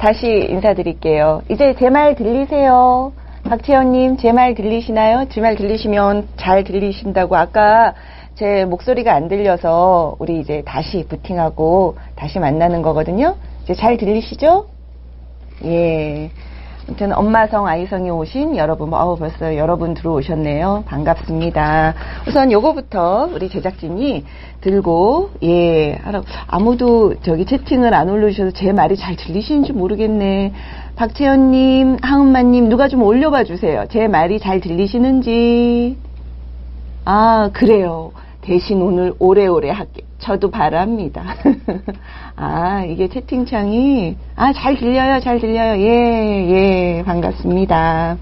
다시 인사드릴게요. 이제 제 말 들리세요? 박채연님, 제 말 들리시나요? 제 말 들리시면 잘 들리신다고 아까 제 목소리가 안 들려서 우리 이제 다시 부팅하고 다시 만나는 거거든요. 이제 잘 들리시죠? 예. 아무튼 엄마성 아이성이 오신 여러분, 아우 벌써 여러분 들어오셨네요. 반갑습니다. 우선 요거부터 우리 제작진이 들고 예 아무도 저기 채팅을 안 올려주셔서 제 말이 잘 들리시는지 모르겠네. 박채연님, 하은마님 누가 좀 올려봐 주세요. 제 말이 잘 들리시는지. 아 그래요. 대신 오늘 오래오래 할게. 저도 바랍니다. 아, 이게 채팅창이, 아, 잘 들려요, 잘 들려요. 예, 예, 반갑습니다.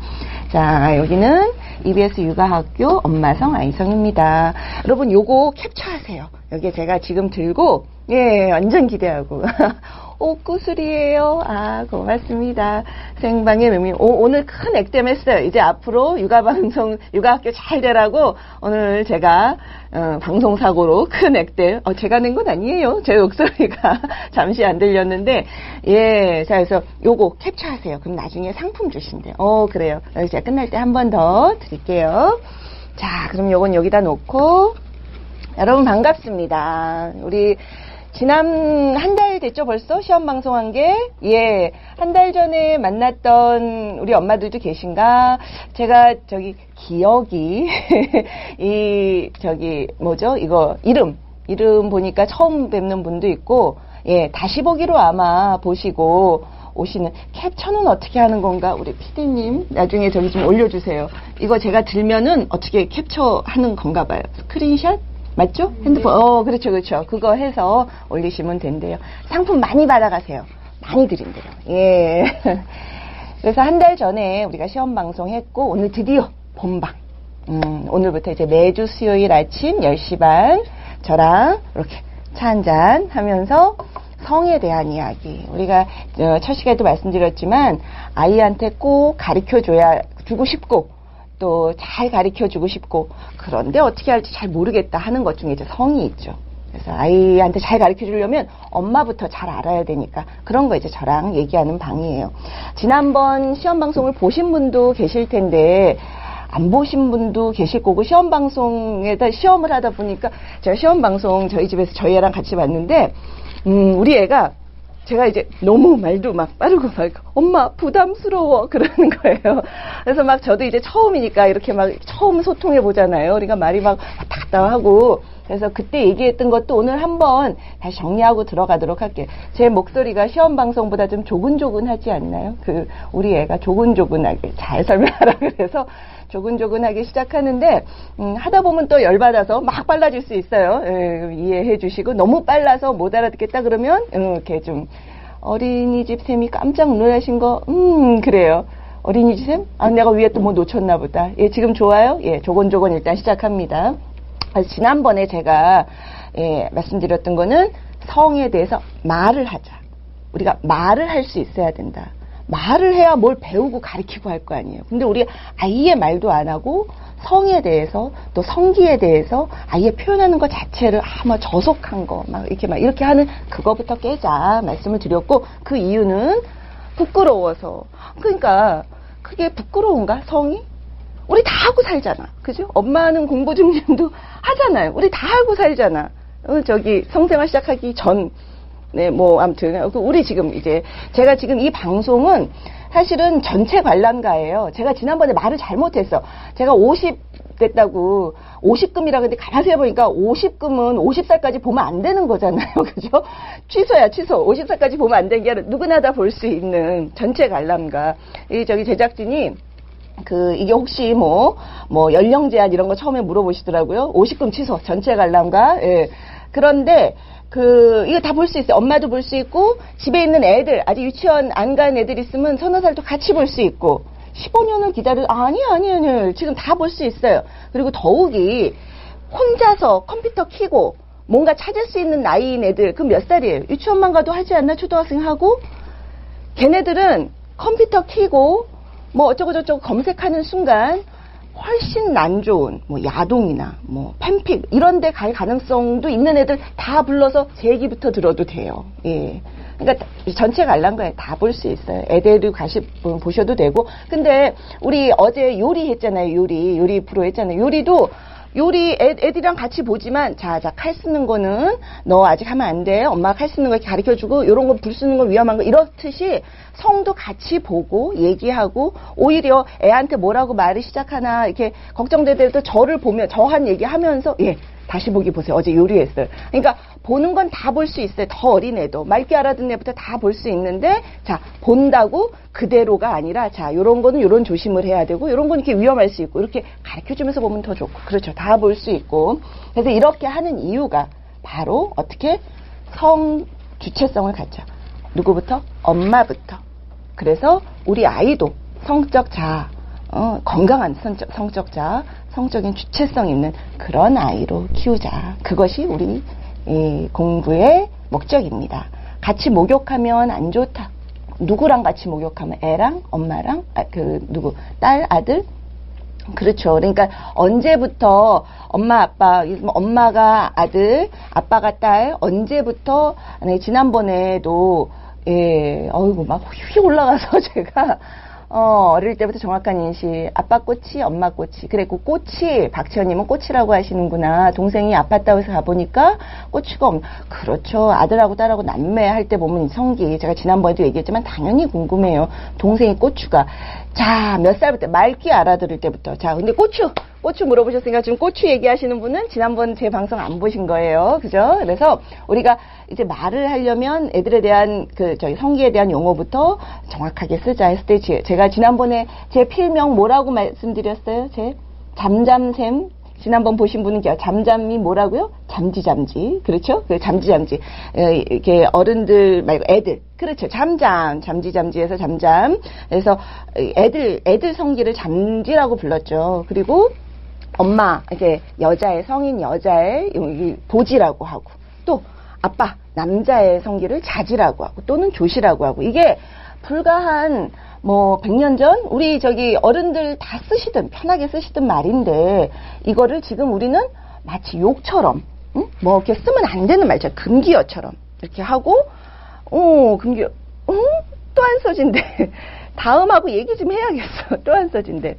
자, 여기는 EBS 육아학교 엄마성 아이성입니다. 여러분, 요거 캡처하세요. 여기 제가 지금 들고, 예, 완전 기대하고. 옷구슬이에요. 아, 고맙습니다. 생방의 묘미. 오, 오늘 큰 액땜 했어요. 이제 앞으로 육아방송, 육아학교 잘 되라고 오늘 제가, 어, 방송사고로 큰 액땜, 어, 제가 낸 건 아니에요. 제 목소리가 잠시 안 들렸는데, 예, 자, 그래서 요거 캡처하세요. 그럼 나중에 상품 주신대요. 어, 그래요. 제가 끝날 때 한 번 더 드릴게요. 자, 그럼 요건 여기다 놓고, 여러분 반갑습니다. 우리 지난 한 달 됐죠 벌써? 시험 방송한 게? 예. 한 달 전에 만났던 우리 엄마들도 계신가? 제가 저기 기억이 이 저기 뭐죠? 이거 이름. 이름 보니까 처음 뵙는 분도 있고 예 다시 보기로 아마 보시고 오시는 캡처는 어떻게 하는 건가? 우리 피디님 나중에 저기 좀 올려주세요. 이거 제가 들면은 어떻게 캡처하는 건가 봐요. 스크린샷 맞죠? 핸드폰. 어, 그렇죠, 그렇죠. 그거 해서 올리시면 된대요. 상품 많이 받아가세요. 많이 드린대요. 예. 그래서 한 달 전에 우리가 시험 방송 했고, 오늘 드디어 본방. 음, 오늘부터 이제 매주 수요일 아침 10시 반, 저랑 이렇게 차 한 잔 하면서 성에 대한 이야기. 우리가 어, 첫 시간에도 말씀드렸지만, 아이한테 꼭 가르쳐 줘야, 주고 싶고, 또 잘 가르쳐 주고 싶고 그런데 어떻게 할지 잘 모르겠다 하는 것 중에 이제 성이 있죠. 그래서 아이한테 잘 가르쳐 주려면 엄마부터 잘 알아야 되니까 그런 거 이제 저랑 얘기하는 방이에요. 지난번 시험 방송을 보신 분도 계실 텐데 안 보신 분도 계실 거고 시험 방송에다 시험을 하다 보니까 제가 시험 방송 저희 집에서 저희 애랑 같이 봤는데 음 우리 애가 제가 이제 너무 말도 막 빠르고 막 엄마 부담스러워 그러는 거예요. 그래서 막 저도 이제 처음이니까 이렇게 막 처음 소통해 보잖아요. 우리가 말이 막 왔다 하고 그래서 그때 얘기했던 것도 오늘 한번 다시 정리하고 들어가도록 할게요. 제 목소리가 시험 방송보다 좀 조근조근하지 않나요? 그 우리 애가 조근조근하게 잘 설명하라 그래서 조근조근하게 시작하는데 음, 하다 보면 또 열받아서 막 빨라질 수 있어요. 예, 이해해 주시고 너무 빨라서 못 알아듣겠다 그러면 음, 이렇게 좀 어린이집 쌤이 깜짝 놀라신 거, 음, 그래요. 어린이집 쌤? 아, 내가 위에 또 뭐 놓쳤나 보다. 예, 지금 좋아요? 예, 조곤조곤 일단 시작합니다. 그래서 지난번에 제가, 예, 말씀드렸던 거는 성에 대해서 말을 하자. 우리가 말을 할 수 있어야 된다. 말을 해야 뭘 배우고 가르치고 할 거 아니에요. 근데 우리 아이의 말도 안 하고 성에 대해서 또 성기에 대해서 아예 표현하는 것 자체를 아마 저속한 거 막 이렇게 막 이렇게 하는 그거부터 깨자 말씀을 드렸고 그 이유는 부끄러워서. 그러니까 그게 부끄러운가? 성이? 우리 다 하고 살잖아. 그죠? 엄마는 공부 중심도 하잖아요. 우리 다 하고 살잖아. 어, 저기 성생활 시작하기 전 네, 뭐 아무튼 그 우리 지금 이제 제가 지금 이 방송은 사실은 전체 관람가예요. 제가 지난번에 말을 잘못했어. 제가 50 됐다고 50금이라 근데 가만히 해보니까 50금은 50살까지 보면 안 되는 거잖아요. 그죠? 취소야, 취소. 50살까지 보면 안 되는 게 누구나 다 볼 수 있는 전체 관람가. 이 저기 제작진이 그 이게 혹시 뭐뭐 뭐 연령 제한 이런 거 처음에 물어보시더라고요. 50금 취소 전체 관람가. 예. 그런데 그 이거 다 볼 수 있어요. 엄마도 볼 수 있고 집에 있는 애들 아직 유치원 안 간 애들 있으면 서너 살도 같이 볼 수 있고 15년을 기다려 아니 아니 아니 지금 다 볼 수 있어요. 그리고 더욱이 혼자서 컴퓨터 키고 뭔가 찾을 수 있는 나이인 애들 그 몇 살이에요? 유치원만 가도 하지 않나 초등학생 하고 걔네들은 컴퓨터 키고 뭐 어쩌고 저쩌고 검색하는 순간 훨씬 난 좋은 뭐 야동이나 뭐 팬픽 이런 데 갈 가능성도 있는 애들 다 불러서 제 얘기부터 들어도 돼요. 예. 그러니까 전체 관람가에 다 볼 수 있어요. 애들도 가시 보셔도 되고. 근데 우리 어제 요리 했잖아요. 요리 요리 프로 했잖아요. 요리도 요리 애, 애들이랑 같이 보지만 자 자 칼 쓰는 거는 너 아직 하면 안 돼. 엄마가 칼 쓰는 거 가르쳐 주고 요런 거 불 쓰는 거 위험한 거 이렇듯이 성도 같이 보고 얘기하고 오히려 애한테 뭐라고 말을 시작하나 이렇게 걱정되더라도 저를 보면 저한 얘기하면서 예 다시 보기 보세요. 어제 요리했어요. 그러니까 보는 건 다 볼 수 있어요. 더 어린 애도. 맑게 알아듣는 애부터 다 볼 수 있는데, 자, 본다고 그대로가 아니라, 자, 요런 거는 요런 조심을 해야 되고, 요런 건 이렇게 위험할 수 있고, 이렇게 가르쳐 주면서 보면 더 좋고, 그렇죠. 다 볼 수 있고. 그래서 이렇게 하는 이유가 바로 어떻게 성 주체성을 갖죠. 누구부터? 엄마부터. 그래서 우리 아이도 성적 자아, 어, 건강한 성적, 성적 자아, 성적인 주체성 있는 그런 아이로 키우자. 그것이 우리 이 공부의 목적입니다. 같이 목욕하면 안 좋다. 누구랑 같이 목욕하면 애랑 엄마랑 아, 그 누구 딸 아들 그렇죠. 그러니까 언제부터 엄마 아빠 엄마가 아들 아빠가 딸 언제부터 네, 지난번에도 예 어이구 막 휙 올라가서 제가 어, 어릴 때부터 정확한 인식. 아빠 꽃이, 엄마 꽃이. 그래, 그 꽃이, 박지현님은 꽃이라고 하시는구나. 동생이 아팠다고 해서 가보니까 꽃이가 없, 그렇죠. 아들하고 딸하고 남매 할 때 보면 성기. 제가 지난번에도 얘기했지만 당연히 궁금해요. 동생이 고추가. 자, 몇 살부터? 맑게 알아들을 때부터. 자, 근데 고추! 고추 물어보셨으니까 지금 고추 얘기하시는 분은 지난번 제 방송 안 보신 거예요. 그죠? 그래서 우리가 이제 말을 하려면 애들에 대한 그 저희 성기에 대한 용어부터 정확하게 쓰자 했을 때 제가 지난번에 제 필명 뭐라고 말씀드렸어요? 제 잠잠샘 지난번 보신 분은 잠잠이 뭐라고요? 잠지잠지. 그렇죠? 그 잠지잠지. 이렇게 어른들 말고 애들. 그렇죠. 잠잠. 잠지잠지에서 잠잠. 그래서 애들, 애들 성기를 잠지라고 불렀죠. 그리고 엄마, 이게 여자의 성인 여자의 보지라고 하고 또 아빠, 남자의 성기를 자지라고 하고 또는 조시라고 하고 이게 불과 한 뭐 100년 전 우리 저기 어른들 다 쓰시던 편하게 쓰시던 말인데 이거를 지금 우리는 마치 욕처럼 응? 뭐 이렇게 쓰면 안 되는 말처럼 금기어처럼 이렇게 하고 어 금기어 응? 또한 소진데 다음하고 얘기 좀 해야겠어 또한 소진데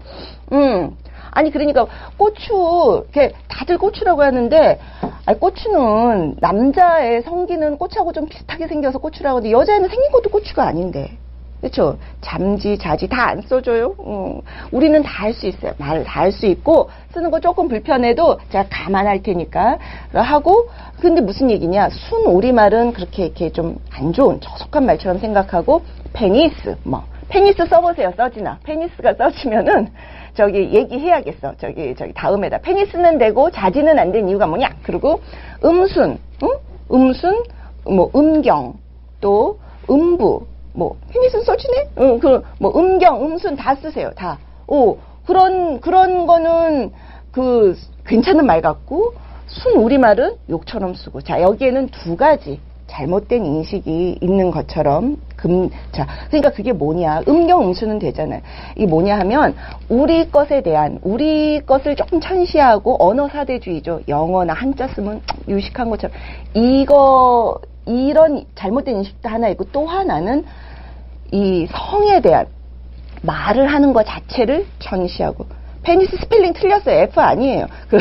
음 아니 그러니까 고추 이렇게 다들 고추라고 하는데 아니, 고추는 남자의 성기는 꽃하고 좀 비슷하게 생겨서 고추라고 하는데 여자애는 생긴 것도 고추가 아닌데. 그렇죠 잠지 자지 다 안 써줘요? 어. 우리는 다 할 수 있어요. 말을 다할 수 있고 쓰는 거 조금 불편해도 제가 감안할 테니까 하고 근데 무슨 얘기냐? 순 오리말은 그렇게 이렇게 좀 안 좋은 저속한 말처럼 생각하고 페니스 뭐. 페니스 써보세요 써지나. 페니스가 써지면은 저기 얘기해야겠어. 저기 저기 다음에다 페니스는 되고 자지는 안 된 이유가 뭐냐? 그리고 음순, 응? 음순, 뭐 음경, 또 음부, 뭐 페니스 써지네? 응, 그뭐 음경, 음순 다 쓰세요. 다. 오 그런 그런 거는 그 괜찮은 말 같고 순 우리말은 욕처럼 쓰고 자 여기에는 두 가지 잘못된 인식이 있는 것처럼 금, 자, 그러니까 그게 뭐냐. 음경 음순은 되잖아요. 이게 뭐냐 하면 우리 것에 대한 우리 것을 조금 천시하고 언어 사대주의죠. 영어나 한자 쓰면 유식한 것처럼 이거 이런 잘못된 인식도 하나 있고 또 하나는 이 성에 대한 말을 하는 것 자체를 천시하고 페니스 스펠링 틀렸어요. F 아니에요. 그,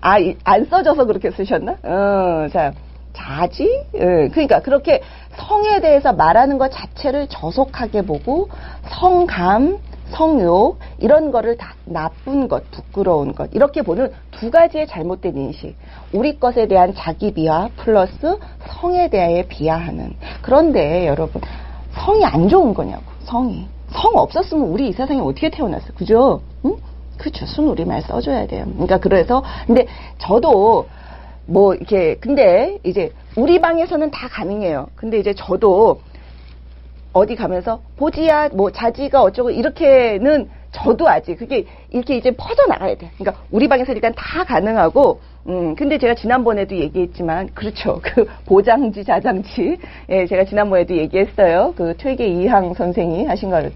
아, 안 써져서 그렇게 쓰셨나? 어, 자. 자지? 예, 그러니까 그렇게 성에 대해서 말하는 것 자체를 저속하게 보고 성감, 성욕 이런 거를 다 나쁜 것, 부끄러운 것 이렇게 보는 두 가지의 잘못된 인식. 우리 것에 대한 자기 비하 플러스 성에 대해 비하하는. 그런데 여러분 성이 안 좋은 거냐고 성이. 성 없었으면 우리 이 세상에 어떻게 태어났어? 그죠? 응? 그쵸. 순우리말 써줘야 돼요. 그러니까 그래서 근데 저도 뭐 이렇게 근데 이제 우리 방에서는 다 가능해요. 근데 이제 저도 어디 가면서 보지야 뭐 자지가 어쩌고 이렇게는 저도 아직 그게 이렇게 이제 퍼져 나가야 돼. 그러니까 우리 방에서 일단 다 가능하고 음 근데 제가 지난번에도 얘기했지만 그렇죠. 그 보장지 자장지 예 제가 지난번에도 얘기했어요. 그 퇴계 이항 선생이 하신 거를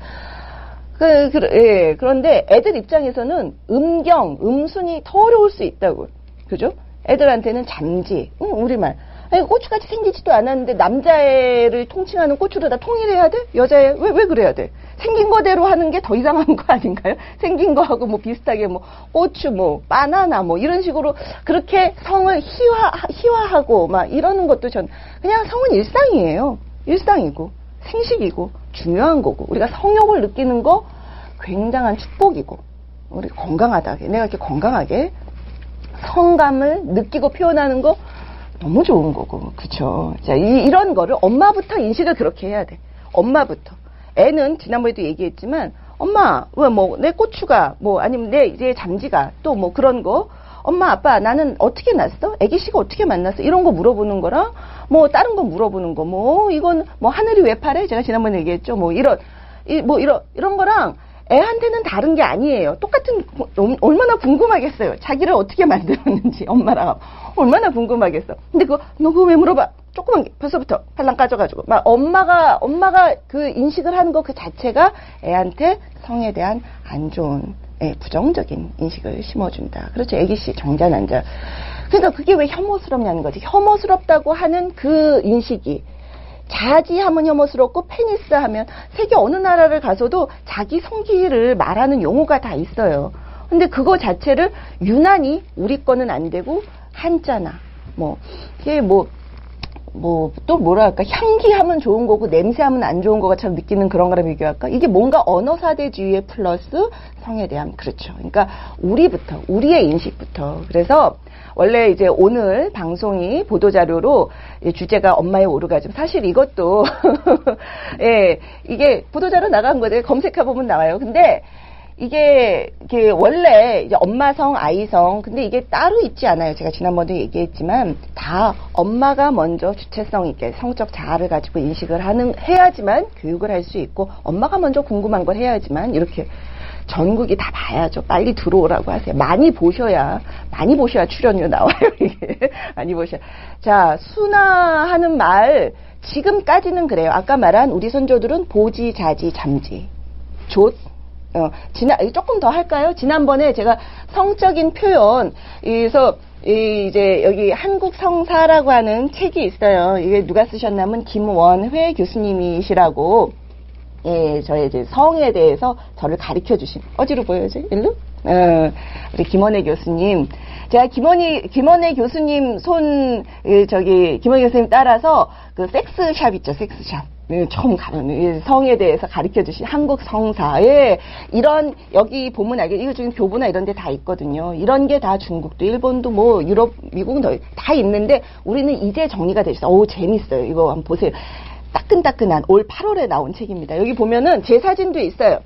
그, 그, 예. 그런데 애들 입장에서는 음경, 음순이 더 어려울 수 있다고. 그죠? 애들한테는 잠지, 응, 우리말. 아니, 고추같이 생기지도 않았는데 남자애를 통칭하는 고추로 다 통일해야 돼? 여자애 왜, 왜 그래야 돼? 생긴 거대로 하는 게 더 이상한 거 아닌가요? 생긴 거하고 뭐 비슷하게 뭐 고추 뭐 바나나 뭐 이런 식으로 그렇게 성을 희화 희화하고 막 이러는 것도 전 그냥 성은 일상이에요. 일상이고 생식이고 중요한 거고 우리가 성욕을 느끼는 거 굉장한 축복이고 우리 건강하다게 내가 이렇게 건강하게 성감을 느끼고 표현하는 거 너무 좋은 거고 그쵸 자 이, 이런 거를 엄마부터 인식을 그렇게 해야 돼 엄마부터 애는 지난번에도 얘기했지만 엄마 왜 뭐 내 고추가 뭐 아니면 내 이제 잠지가 또 뭐 그런 거 엄마 아빠 나는 어떻게 났어? 애기 씨가 어떻게 만났어? 이런 거 물어보는 거랑 뭐 다른 거 물어보는 거 뭐 이건 뭐 하늘이 왜 파래? 제가 지난번에 얘기했죠. 뭐 이런 이 뭐 이런 이런 거랑 애한테는 다른 게 아니에요. 똑같은 얼마나 궁금하겠어요. 자기를 어떻게 만들었는지 엄마랑 얼마나 궁금하겠어. 근데 그거 너 그거 왜 물어봐? 조그만 게 벌써부터 팔랑 까져가지고 막 엄마가 엄마가 그 인식을 하는 거그 자체가 애한테 성에 대한 안 좋은 예, 부정적인 인식을 심어준다. 그렇죠. 애기씨 정자 난자. 그러니까 그게 왜 혐오스럽냐는 거지. 혐오스럽다고 하는 그 인식이 자지하면 혐오스럽고 페니스 하면 세계 어느 나라를 가서도 자기 성기를 말하는 용어가 다 있어요. 근데 그거 자체를 유난히 우리 거는 안 되고 한자나 뭐 이게 뭐 뭐, 또 뭐랄까, 향기하면 좋은 거고, 냄새하면 안 좋은 거가처럼 느끼는 그런 거랑 비교할까? 이게 뭔가 언어 사대주의의 플러스 성에 대한, 그렇죠. 그러니까, 우리부터, 우리의 인식부터. 그래서, 원래 이제 오늘 방송이 보도자료로 주제가 엄마의 오르가즘. 사실 이것도, 예, 이게 보도자료 나간 거죠. 검색해보면 나와요. 근데, 이게, 이게 원래 이제 엄마 성, 아이 성, 근데 이게 따로 있지 않아요. 제가 지난번에도 얘기했지만 다 엄마가 먼저 주체성 있게 성적 자아를 가지고 인식을 하는 해야지만 교육을 할 수 있고 엄마가 먼저 궁금한 걸 해야지만 이렇게 전국이 다 봐야죠. 빨리 들어오라고 하세요. 많이 보셔야 많이 보셔야 출연료 나와요. 이게 많이 보셔야. 자 순화하는 말 지금까지는 그래요. 아까 말한 우리 선조들은 보지, 자지, 잠지, 조 어, 지난, 조금 더 할까요? 지난번에 제가 성적인 표현, 그래서, 이, 이제, 여기 한국 성사라고 하는 책이 있어요. 이게 누가 쓰셨냐면, 김원회 교수님이시라고, 예, 저의 이제 성에 대해서 저를 가르쳐 주신, 어디로 보여야지? 일로? 어, 우리 김원혜 교수님. 제가 김원희, 김원혜 교수님 손, 저기, 김원혜 교수님 따라서 그 섹스샵 있죠, 섹스샵. 네, 처음 가는 성에 대해서 가르쳐 주신 한국 성사에 이런 여기 보면 알게 이거 지금 교부나 이런 데 다 있거든요. 이런 게 다 중국도 일본도 뭐 유럽 미국은 다 있는데 우리는 이제 정리가 됐어. 오 재밌어요. 이거 한번 보세요. 따끈따끈한 올 8월에 나온 책입니다. 여기 보면은 제 사진도 있어요.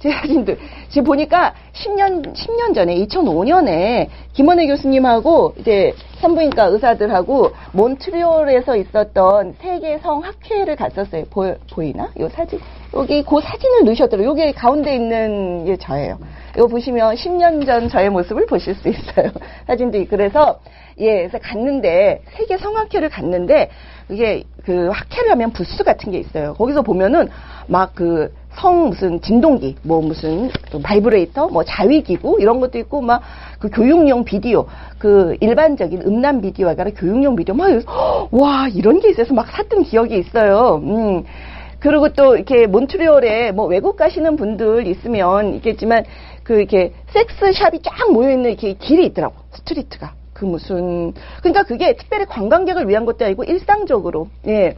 제 사진도 지금 보니까 10년 10년 전에 2005년에 김원혜 교수님하고 이제 산부인과 의사들하고 몬트리올에서 있었던 세계 성 학회를 갔었어요. 보, 보이나? 요 사진 여기 그 사진을 넣으셨더라고요. 여기 가운데 있는 게 저예요. 이거 보시면 10년 전 저의 모습을 보실 수 있어요. 사진도 그래서 예, 그래서 갔는데 세계 성학회를 갔는데 이게 그 학회를 하면 부스 같은 게 있어요. 거기서 보면은 막 그 성 무슨 진동기, 뭐 무슨 바이브레이터, 뭐 자위기구 이런 것도 있고 막 그 교육용 비디오, 그 일반적인 음란 비디오가 아니라 교육용 비디오 막 와 이런 게 있어서 막 샀던 기억이 있어요. 음. 그리고 또 이렇게 몬트리올에 뭐 외국 가시는 분들 있으면 있겠지만 그 이렇게 섹스샵이 쫙 모여 있는 이렇게 길이 있더라고 스트리트가. 그 무슨 그러니까 그게 특별히 관광객을 위한 것도 아니고 일상적으로 예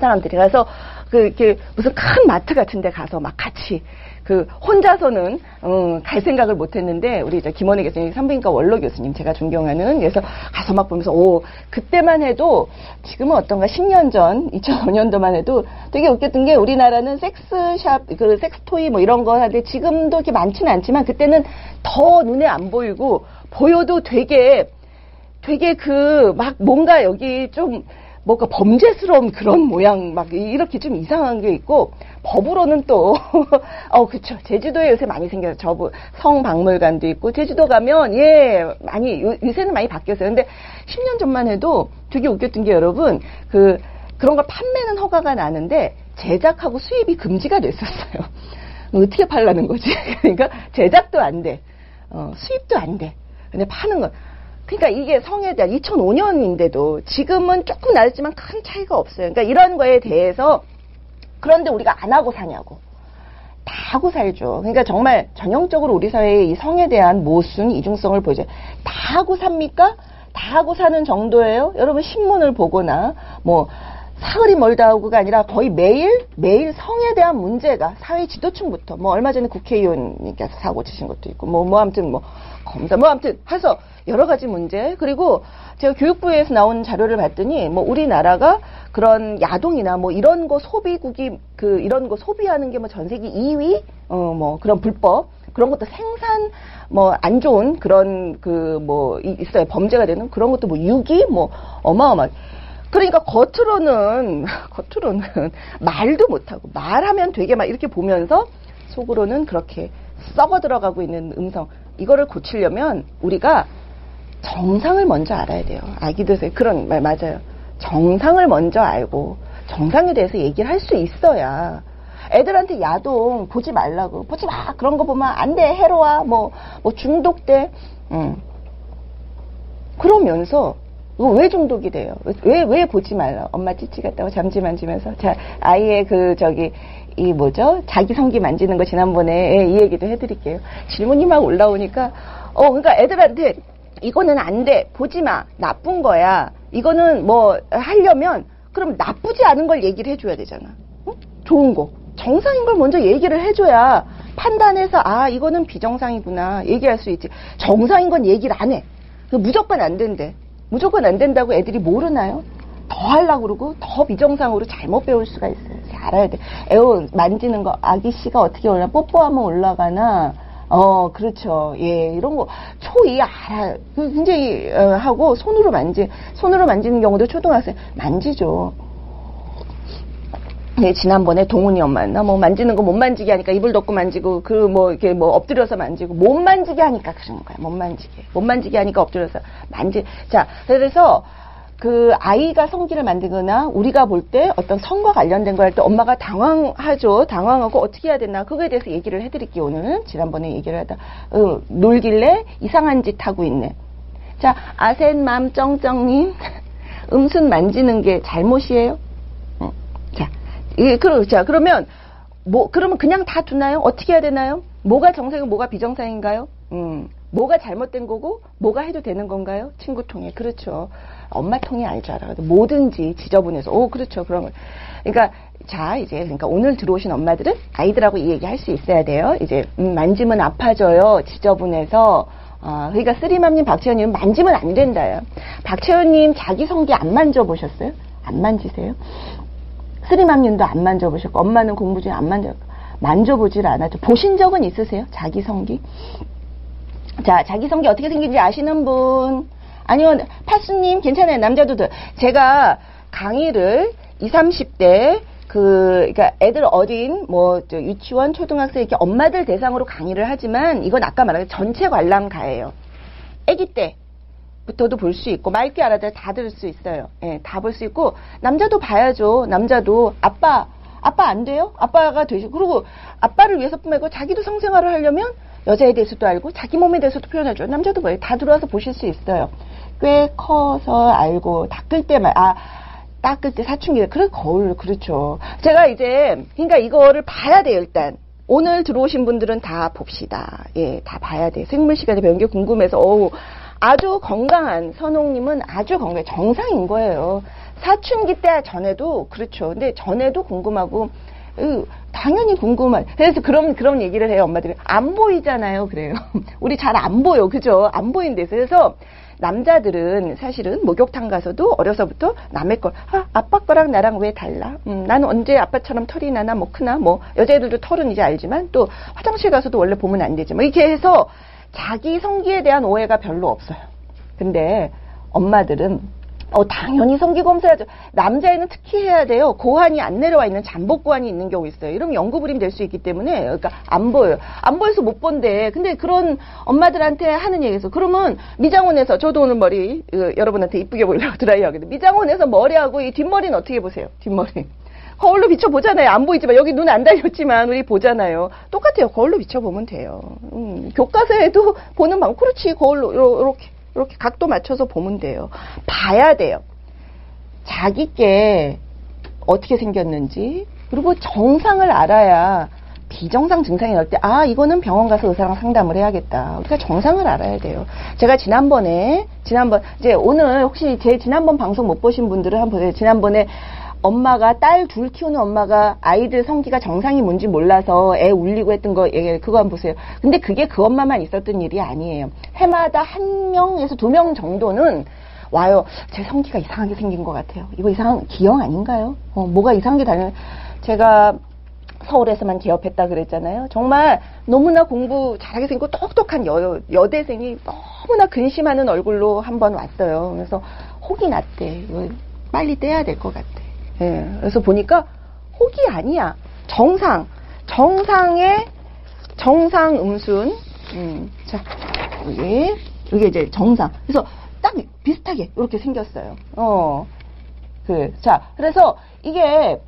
사람들이. 가서 그 이렇게 무슨 큰 마트 같은 데 가서 막 같이 그 혼자서는 어, 갈 생각을 못 했는데 우리 이제 김원희 교수님 산부인과 원로 교수님 제가 존경하는 그래서 가서 막 보면서 오 그때만 해도 지금은 어떤가? 10년 전 2005년도만 해도 되게 웃겼던 게 우리나라는 섹스샵 그 섹스토이 뭐 이런 거 하는데 지금도 이렇게 많지는 않지만 그때는 더 눈에 안 보이고 보여도 되게 되게 그 막 뭔가 여기 좀 뭔가 범죄스러운 그런 모양 막 이렇게 좀 이상한 게 있고 법으로는 또 어 그쵸. 제주도에 요새 많이 생겨요. 저부 성박물관도 있고 제주도 가면 예 많이 요, 요새는 많이 바뀌었어요. 근데 10년 전만 해도 되게 웃겼던 게 여러분 그 그런 걸 판매는 허가가 나는데 제작하고 수입이 금지가 됐었어요. 어떻게 팔라는 거지? 그러니까 제작도 안돼. 어, 수입도 안돼. 근데 파는 건 그러니까 이게 성에 대한 2005년인데도 지금은 조금 낮았지만 큰 차이가 없어요. 그러니까 이런 거에 대해서 그런데 우리가 안 하고 사냐고. 다 하고 살죠. 그러니까 정말 전형적으로 우리 사회의 이 성에 대한 모순, 이중성을 보죠. 다 하고 삽니까? 다 하고 사는 정도예요? 여러분 신문을 보거나 뭐 사흘이 멀다 하고가 아니라 거의 매일 매일 성에 대한 문제가 사회 지도층부터 뭐 얼마 전에 국회의원님께서 사고 치신 것도 있고 뭐뭐 뭐 아무튼 뭐 검사 뭐 아무튼 해서 여러 가지 문제. 그리고 제가 교육부에서 나온 자료를 봤더니 뭐 우리나라가 그런 야동이나 뭐 이런 거 소비국이 그 이런 거 소비하는 게 뭐 전 세계 2위? 어 뭐 그런 불법? 그런 것도 생산 뭐 안 좋은 그런 그 뭐 있어요. 범죄가 되는 그런 것도 뭐 6위 뭐 어마어마 그러니까 겉으로는 겉으로는 말도 못하고 말하면 되게 막 이렇게 보면서 속으로는 그렇게 썩어 들어가고 있는 음성 이거를 고치려면 우리가 정상을 먼저 알아야 돼요. 아기들 그런 말 맞아요. 정상을 먼저 알고 정상에 대해서 얘기를 할 수 있어야 애들한테 야동 보지 말라고 보지 마 그런 거 보면 안 돼 해로와 뭐, 뭐 중독돼 음. 그러면서 왜 중독이 돼요? 왜, 왜 보지 말라? 엄마 찌찌 같다고 잠지 만지면서. 자, 아이의 그, 저기, 이 뭐죠? 자기 성기 만지는 거 지난번에 이 얘기도 해드릴게요. 질문이 막 올라오니까, 어, 그러니까 애들한테 이거는 안 돼. 보지 마. 나쁜 거야. 이거는 뭐 하려면 그럼 나쁘지 않은 걸 얘기를 해줘야 되잖아. 어? 좋은 거. 정상인 걸 먼저 얘기를 해줘야 판단해서 아 이거는 비정상이구나 얘기할 수 있지. 정상인 건 얘기를 안 해. 무조건 안 된대. 무조건 안 된다고 애들이 모르나요? 더 하려고 그러고 더 비정상으로 잘못 배울 수가 있어요. 알아야 돼. 에어 만지는 거 아기 씨가 어떻게 올라 뽀뽀하면 올라가나 어, 그렇죠. 예, 이런 거, 초이 알아. 그 굉장히, 어, 하고, 손으로 만지, 손으로 만지는 경우도 초등학생 만지죠. 네, 지난번에 동훈이 엄마나 뭐 만지는 거 못 만지게 하니까 이불 덮고 만지고 그 뭐 이렇게 뭐 엎드려서 만지고 못 만지게 하니까 그런 거야. 못 만지게. 못 만지게 하니까 엎드려서 만지. 자, 그래서 그 아이가 성기를 만들거나 우리가 볼 때 어떤 성과 관련된 거할때 엄마가 당황하죠. 당황하고 어떻게 해야 되나 그거에 대해서 얘기를 해드릴게요. 오늘은 지난번에 얘기를 하다 어, 놀길래 이상한 짓 하고 있네. 자 아센맘 쩡쩡님 음순 만지는 게 잘못이에요? 어. 자, 예, 그러, 자 그러면 뭐 그러면 그냥 다 두나요? 어떻게 해야 되나요? 뭐가 정상이고 뭐가 비정상인가요? 음, 뭐가 잘못된 거고 뭐가 해도 되는 건가요? 친구 통해 그렇죠. 엄마 통이 알줄 알아. 뭐든지 지저분해서, 오, 그렇죠. 그런 걸. 그러니까, 자, 이제, 그러니까 오늘 들어오신 엄마들은 아이들하고 이 얘기 할 수 있어야 돼요. 이제, 음, 만지면 아파져요. 지저분해서. 아, 그러니까 쓰리맘님, 박채연님 만지면 안 된다요. 박채연님 자기 성기 안 만져보셨어요? 안 만지세요? 쓰리맘님도 안 만져보셨고, 엄마는 공부 중에 안 만져, 만져보질 않았죠. 보신 적은 있으세요? 자기 성기? 자, 자기 성기 어떻게 생긴지 아시는 분? 아니요, 파수님 괜찮아요. 남자도 제가 강의를 20, 30대 그, 그니까 애들 어린, 뭐, 저 유치원, 초등학생 이렇게 엄마들 대상으로 강의를 하지만 이건 아까 말한 전체 관람가예요. 아기 때부터도 볼 수 있고, 맑게 알아들 다 들을 수 있어요. 예, 다 볼 수 있고, 남자도 봐야죠. 남자도, 아빠, 아빠 안 돼요? 아빠가 되시, 그리고 아빠를 위해서 뿐만 아니고 자기도 성생활을 하려면 여자에 대해서도 알고 자기 몸에 대해서도 표현하죠. 남자도 뭐예요? 다 들어와서 보실 수 있어요. 꽤 커서 알고 닦을 때만 아 닦을 때 사춘기 그래 거울 그렇죠. 제가 이제 그러니까 이거를 봐야 돼요 일단. 오늘 들어오신 분들은 다 봅시다. 예, 다 봐야 돼. 생물 시간에 배운 게 궁금해서 어우 아주 건강한 선홍님은 아주 건강해 정상인 거예요. 사춘기 때 전에도 그렇죠. 근데 전에도 궁금하고 으, 당연히 궁금한. 그래서 그런 그런 얘기를 해요 엄마들이 안 보이잖아요. 그래요. 우리 잘 안 보여, 그죠? 안 보인대서 그래서 남자들은 사실은 목욕탕 가서도 어려서부터 남의 걸, 아, 아빠 거랑 나랑 왜 달라? 음, 나는 언제 아빠처럼 털이 나나, 뭐 크나, 뭐, 여자애들도 털은 이제 알지만 또 화장실 가서도 원래 보면 안 되지. 뭐, 이렇게 해서 자기 성기에 대한 오해가 별로 없어요. 근데 엄마들은 어, 당연히 성기 검사야죠. 남자애는 특히 해야 돼요. 고환이 안 내려와 있는 잠복 고환이 있는 경우 있어요. 이러면 연구불임 될 수 있기 때문에, 그러니까 안 보여요. 안 보여서 못 본대. 근데 그런 엄마들한테 하는 얘기에서, 그러면 미장원에서, 저도 오늘 머리, 어, 여러분한테 이쁘게 보이려고 드라이 하거든요. 미장원에서 머리하고 이 뒷머리는 어떻게 보세요? 뒷머리. 거울로 비춰보잖아요. 안 보이지만, 여기 눈 안 달렸지만, 우리 보잖아요. 똑같아요. 거울로 비춰보면 돼요. 음, 교과서에도 보는 방법, 그렇지. 거울로, 요렇게. 이렇게 각도 맞춰서 보면 돼요. 봐야 돼요. 자기께 어떻게 생겼는지 그리고 정상을 알아야 비정상 증상이 나올 때, 아, 이거는 병원 가서 의사랑 상담을 해야겠다. 우리가 정상을 알아야 돼요. 제가 지난번에, 지난번, 이제 오늘 혹시 제 지난번 방송 못 보신 분들은 한번 보세요. 지난번에 엄마가 딸 둘 키우는 엄마가 아이들 성기가 정상이 뭔지 몰라서 애 울리고 했던 거 예, 그거 한번 보세요. 근데 그게 그 엄마만 있었던 일이 아니에요. 해마다 한 명에서 두 명 정도는 와요. 제 성기가 이상하게 생긴 것 같아요. 이거 이상한 기형 아닌가요? 어, 뭐가 이상하게 다녀. 제가 서울에서만 개업했다 그랬잖아요. 정말 너무나 공부 잘하게 생기고 똑똑한 여, 여대생이 너무나 근심하는 얼굴로 한 번 왔어요. 그래서 혹이 났대. 빨리 떼야 될 것 같아. 예, 그래서 보니까 혹이 아니야. 정상. 정상의 정상 음순. 음, 자, 여기, 여기 이제 정상. 그래서 딱 비슷하게 이렇게 생겼어요. 어. 그, 자, 그래서 이게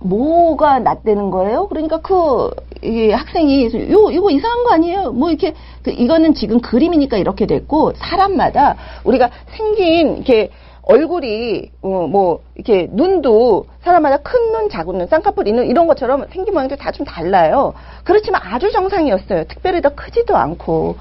뭐가 낫다는 거예요? 그러니까 그, 이 학생이, 요, 이거 이상한 거 아니에요? 뭐 이렇게, 그, 이거는 지금 그림이니까 이렇게 됐고, 사람마다 우리가 생긴, 이렇게, 얼굴이 어, 뭐 이렇게 눈도 사람마다 큰 눈, 작은 눈, 쌍꺼풀 있는 이런 것처럼 생긴 모양도 다 좀 달라요. 그렇지만 아주 정상이었어요. 특별히 더 크지도 않고.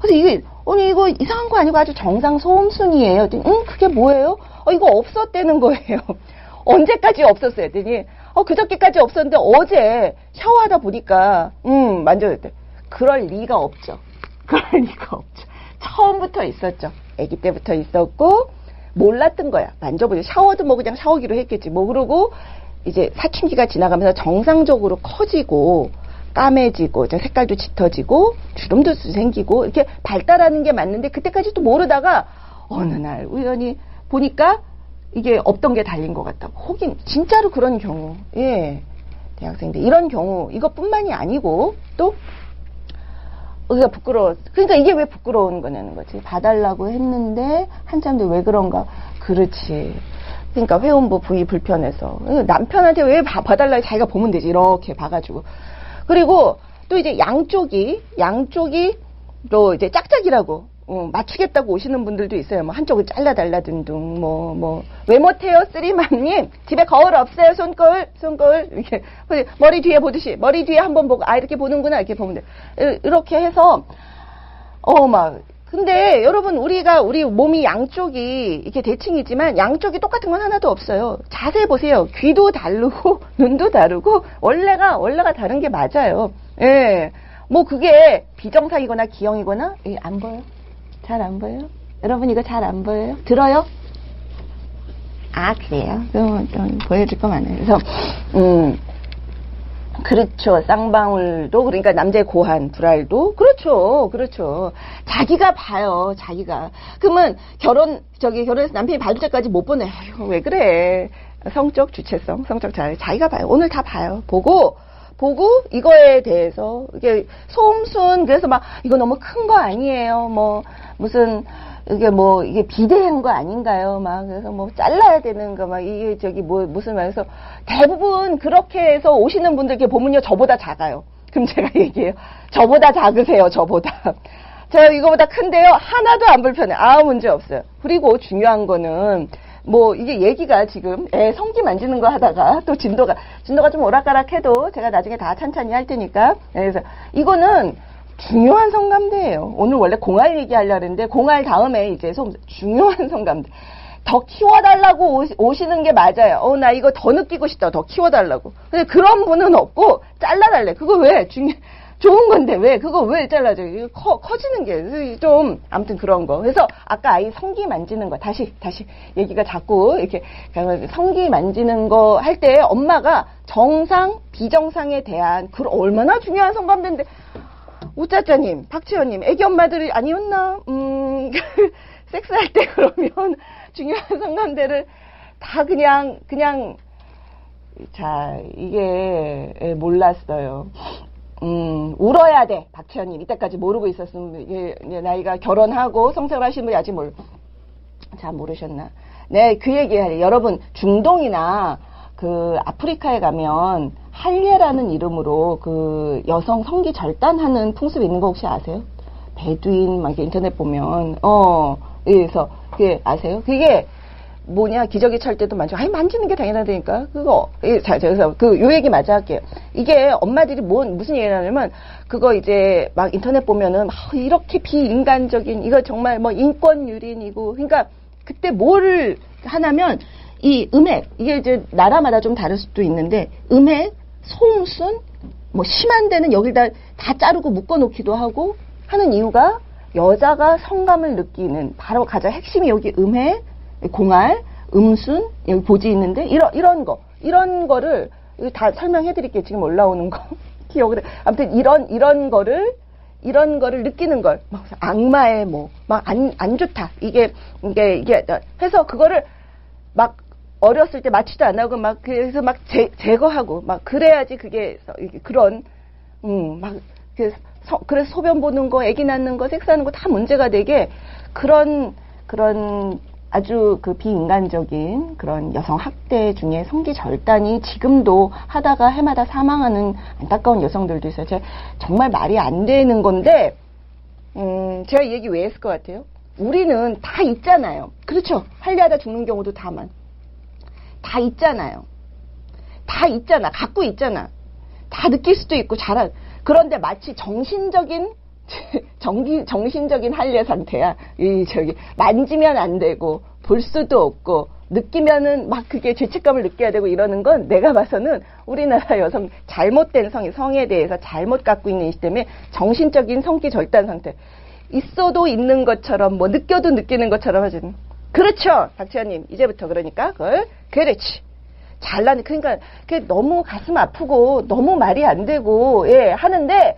그래서 이게 아니 이거 이상한 거 아니고 아주 정상 소음순이에요. 응 그게 뭐예요? 어 이거 없었다는 거예요. 언제까지 없었어요? 했더니 어 그저께까지 없었는데 어제 샤워하다 보니까 음 만져졌대. 그럴 리가 없죠. 그럴 리가 없죠. 처음부터 있었죠. 아기 때부터 있었고 몰랐던 거야. 만져보지. 샤워도 뭐 그냥 샤워기로 했겠지. 뭐 그러고 이제 사춘기가 지나가면서 정상적으로 커지고 까매지고 색깔도 짙어지고 주름도 생기고 이렇게 발달하는 게 맞는데 그때까지 또 모르다가 어느 날 우연히 보니까 이게 없던 게 달린 것 같다고. 혹인 진짜로 그런 경우. 예. 대학생들 이런 경우 이것뿐만이 아니고 또 우리가 부끄러워. 그러니까 이게 왜 부끄러운 거냐는 거지. 봐달라고 했는데 한참 뒤에 왜 그런가. 그렇지. 그러니까 회원부 부위 불편해서 남편한테 왜 봐, 봐달라 자기가 보면 되지 이렇게 봐가지고 그리고 또 이제 양쪽이 양쪽이 또 이제 짝짝이라고 어, 맞추겠다고 오시는 분들도 있어요. 뭐 한쪽을 잘라달라든 둥, 뭐, 뭐, 왜 못해요, 쓰리맘님? 집에 거울 없어요, 손거울, 손거울? 이렇게, 머리 뒤에 보듯이, 머리 뒤에 한번 보고, 아, 이렇게 보는구나, 이렇게 보면 돼. 이렇게 해서, 어, 막, 근데 여러분, 우리가, 우리 몸이 양쪽이 이렇게 대칭이지만 양쪽이 똑같은 건 하나도 없어요. 자세히 보세요. 귀도 다르고, 눈도 다르고, 원래가, 원래가 다른 게 맞아요. 예. 뭐 그게 비정상이거나 기형이거나, 예, 안 보여. 잘 안 보여요? 여러분 이거 잘 안 보여요? 들어요? 아 그래요? 그럼 좀 보여줄 거 많아요. 그래서 음 그렇죠. 쌍방울도 그러니까 남자의 고한 불알도 그렇죠. 그렇죠. 자기가 봐요. 자기가. 그러면 결혼 저기 결혼해서 남편이 봐줄 때까지 못 보내. 아유, 왜 그래? 성적 주체성, 성적 잘 자기가 봐요. 오늘 다 봐요. 보고 보고 이거에 대해서 이게 소음순 그래서 막 이거 너무 큰 거 아니에요. 뭐 무슨 이게 뭐 이게 비대한 거 아닌가요? 막 그래서 뭐 잘라야 되는 거 막 이게 저기 뭐 무슨 말해서 대부분 그렇게 해서 오시는 분들께 보면요 저보다 작아요. 그럼 제가 얘기해요. 저보다 작으세요. 저보다. 저 이거보다 큰데요. 하나도 안 불편해. 아무 문제 없어요. 그리고 중요한 거는 뭐 이게 얘기가 지금 애 성기 만지는 거 하다가 또 진도가 진도가 좀 오락가락해도 제가 나중에 다 찬찬히 할 테니까 그래서 이거는 중요한 성감대예요. 오늘 원래 공알 얘기하려고 했는데 공알 다음에 이제 성, 중요한 성감대. 더 키워달라고 오시, 는 게 맞아요. 어, 나 이거 더 느끼고 싶다. 더 키워달라고. 근데 그런 분은 없고 잘라달래. 그거 왜? 중요, 좋은 건데 왜? 그거 왜? 이거 커, 커지는 게 좀 아무튼 그런 거. 그래서 아까 아이 성기 만지는 거 다시 다시 얘기가 자꾸 이렇게 성기 만지는 거 할 때 엄마가 정상 비정상에 대한 그 얼마나 중요한 성감대인데 우짜짜님, 박채연님, 애기 엄마들이 아니었나? 음, 섹스할 때 그러면 중요한 성감대를 다 그냥, 그냥, 자, 이게, 예, 몰랐어요. 음, 울어야 돼. 박채연님. 이때까지 모르고 있었으면, 이게, 나이가 결혼하고 성생활 하신 분이 아직 몰, 자, 모르셨나. 네, 그 얘기 할 여러분, 중동이나 그 아프리카에 가면 할례라는 이름으로 그 여성 성기 절단하는 풍습이 있는 거 혹시 아세요? 베두인 막 인터넷 보면 어 예, 그래서 그게 아세요? 그게 뭐냐 기저귀 찰 때도 만져 아니 만지는 게 당연하다니까. 그거. 예, 자 그래서 그요 얘기 마저 할게요. 이게 엄마들이 뭔 무슨 얘기를 하냐면 그거 이제 막 인터넷 보면은 아, 이렇게 비인간적인 이거 정말 뭐 인권 유린이고 그러니까 그때 뭐를 하냐면 이 음액 이게 이제 나라마다 좀 다를 수도 있는데 음액 송순 뭐 심한 데는 여기다 다 자르고 묶어 놓기도 하고 하는 이유가 여자가 성감을 느끼는 바로 가장 핵심이 여기 음해, 공알, 음순, 여기 보지 있는데 이런 이런 거. 이런 거를 다 설명해 드릴게요. 지금 올라오는 거. 기억을 아무튼 이런 이런 거를 이런 거를 느끼는 걸. 막 악마의 뭐 막 안 안 좋다. 이게 이게 이게 해서 그거를 막 어렸을 때 맞지도 안 하고 막 그래서 막 제, 제거하고 막 그래야지 그게 그런 음막 그 그래서 소변 보는 거, 아기 낳는 거, 섹스하는 거 다 문제가 되게 그런 그런 아주 그 비인간적인 그런 여성 학대 중에 성기 절단이 지금도 하다가 해마다 사망하는 안타까운 여성들도 있어요. 제가 정말 말이 안 되는 건데 음, 제가 이 얘기 왜 했을 것 같아요? 우리는 다 있잖아요. 그렇죠. 할리하다 죽는 경우도 다만. 다 있잖아요. 다 있잖아. 갖고 있잖아. 다 느낄 수도 있고 잘한. 그런데 마치 정신적인 정기, 정신적인 한례 상태야. 이 저기 만지면 안 되고 볼 수도 없고 느끼면은 막 그게 죄책감을 느껴야 되고 이러는 건 내가 봐서는 우리나라 여성 잘못된 성이 성에 대해서 잘못 갖고 있는 이 때문에 정신적인 성기 절단 상태. 있어도 있는 것처럼 뭐 느껴도 느끼는 것처럼 하지는 그렇죠. 박지현님, 이제부터 그러니까 그걸 그렇지. 잘나는 그러니까 그게 너무 가슴 아프고 너무 말이 안 되고 예 하는데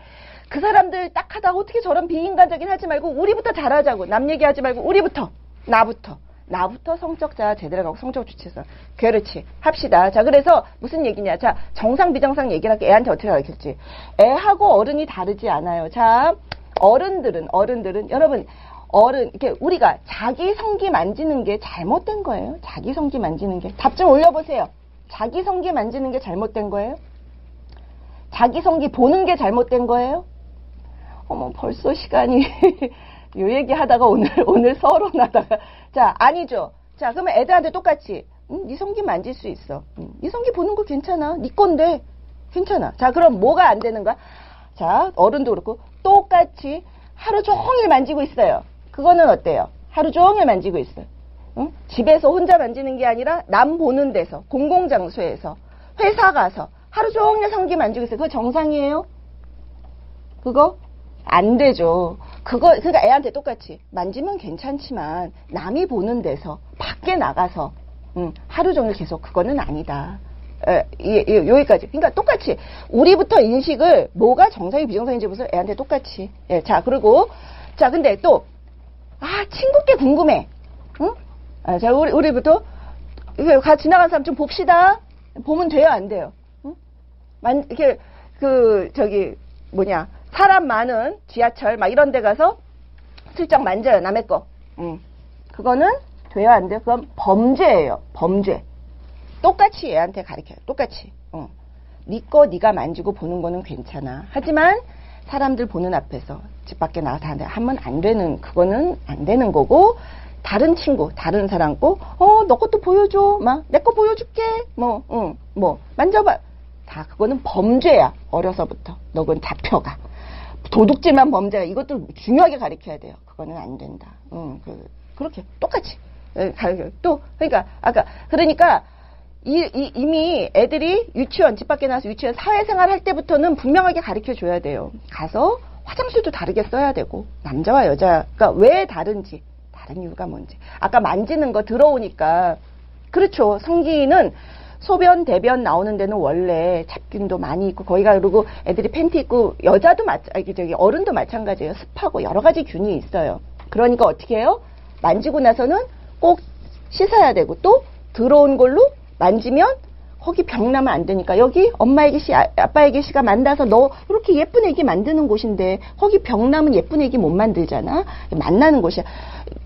그 사람들 딱 하다가 어떻게 저런 비인간적인 하지 말고 우리부터 잘하자고. 남 얘기하지 말고 우리부터. 나부터. 나부터 성적 자 제대로 가고 성적 주체서 그렇지. 합시다. 자 그래서 무슨 얘기냐. 자 정상 비정상 얘기를 할게. 애한테 어떻게 가르쳤지. 애하고 어른이 다르지 않아요. 자 어른들은 어른들은 여러분 어른 이렇게 우리가 자기 성기 만지는 게 잘못된 거예요. 자기 성기 만지는 게? 답 좀 올려보세요. 자기 성기 만지는 게 잘못된 거예요? 자기 성기 보는 게 잘못된 거예요? 어머 벌써 시간이 요 얘기 하다가 오늘 오늘 서론하다가 자 아니죠. 자 그러면 애들한테 똑같이 응, 네 성기 만질 수 있어. 응, 네 성기 보는 거 괜찮아. 네 건데 괜찮아. 자 그럼 뭐가 안 되는 거야? 자 어른도 그렇고 똑같이 하루 종일 만지고 있어요. 그거는 어때요? 하루 종일 만지고 있어요. 응? 집에서 혼자 만지는 게 아니라 남 보는 데서, 공공장소에서, 회사 가서 하루 종일 성기 만지고 있어요. 그거 정상이에요? 그거? 안 되죠. 그거, 그러니까 애한테 똑같이. 만지면 괜찮지만, 남이 보는 데서, 밖에 나가서, 응, 하루 종일 계속 그거는 아니다. 에, 예, 예, 여기까지. 그러니까 똑같이. 우리부터 인식을 뭐가 정상이 비정상인지 보세요. 애한테 똑같이. 예, 자, 그리고, 자, 근데 또, 아, 친구께 궁금해. 응? 아, 자, 우리, 우리부터, 같이 지나간 사람 좀 봅시다. 보면 돼요, 안 돼요? 응? 만, 이렇게, 그, 저기, 뭐냐, 사람 많은 지하철, 막 이런 데 가서 슬쩍 만져요, 남의 거. 응. 그거는 돼요, 안 돼요? 그건 범죄예요, 범죄. 똑같이 얘한테 가르쳐요, 똑같이. 응. 니거 니가 만지고 보는 거는 괜찮아. 하지만 사람들 보는 앞에서 집 밖에 나가서 하면 안 되는 그거는 안 되는 거고 다른 친구 다른 사람 거 어 너 것도 보여줘 막 내 거 보여줄게 뭐 응 뭐 만져봐 다 그거는 범죄야 어려서부터 너 그건 잡혀가 도둑질만 범죄가 이것도 중요하게 가르쳐야 돼요. 그거는 안 된다. 응, 그, 그렇게 똑같이 예, 가르쳐. 또 그러니까 아까 그러니까 이, 이, 이미 애들이 유치원 집 밖에 나와서 유치원 사회생활 할 때부터는 분명하게 가르쳐 줘야 돼요. 가서 화장실도 다르게 써야 되고 남자와 여자가 왜 다른지 다른 이유가 뭔지 아까 만지는 거 들어오니까 그렇죠. 성기는 소변, 대변 나오는 데는 원래 잡균도 많이 있고 거기가 그리고 애들이 팬티 입고 여자도 마찬 아니 저기 어른도 마찬가지예요. 습하고 여러 가지 균이 있어요. 그러니까 어떻게 해요? 만지고 나서는 꼭 씻어야 되고 또 들어온 걸로 만지면 거기 병 나면 안 되니까 여기 엄마 애기 씨, 아, 아빠 애기 씨가 만나서 너 이렇게 예쁜 애기 만드는 곳인데 거기 병 나면 예쁜 애기 못 만들잖아. 만나는 곳이야.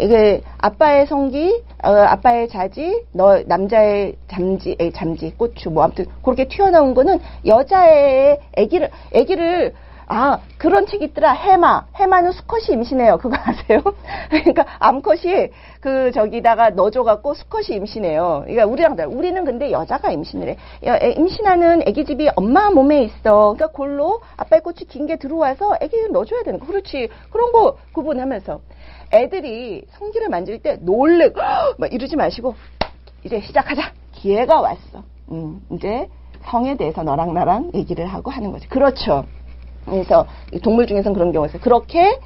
이게 아빠의 성기, 어, 아빠의 자지, 너 남자의 잠지, 에, 잠지, 고추 뭐 아무튼 그렇게 튀어나온 거는 여자의 애기를 애기를 아, 그런 책 있더라. 해마. 해마는 수컷이 임신해요. 그거 아세요? 그러니까 암컷이 그 저기다가 넣어줘갖고 수컷이 임신해요. 그러니까 우리랑 달라. 우리는 근데 여자가 임신을 해. 임신하는 애기집이 엄마 몸에 있어. 그러니까 골로 아빠의 꽃이 긴 게 들어와서 애기를 넣어줘야 되는 거. 그렇지. 그런 거 구분하면서. 애들이 성기를 만질 때 놀래고 막 이러지 마시고 이제 시작하자. 기회가 왔어. 음, 이제 성에 대해서 너랑 나랑 얘기를 하고 하는 거지. 그렇죠. 그래서 동물 중에서는 그런 경우가 있어요. 그렇게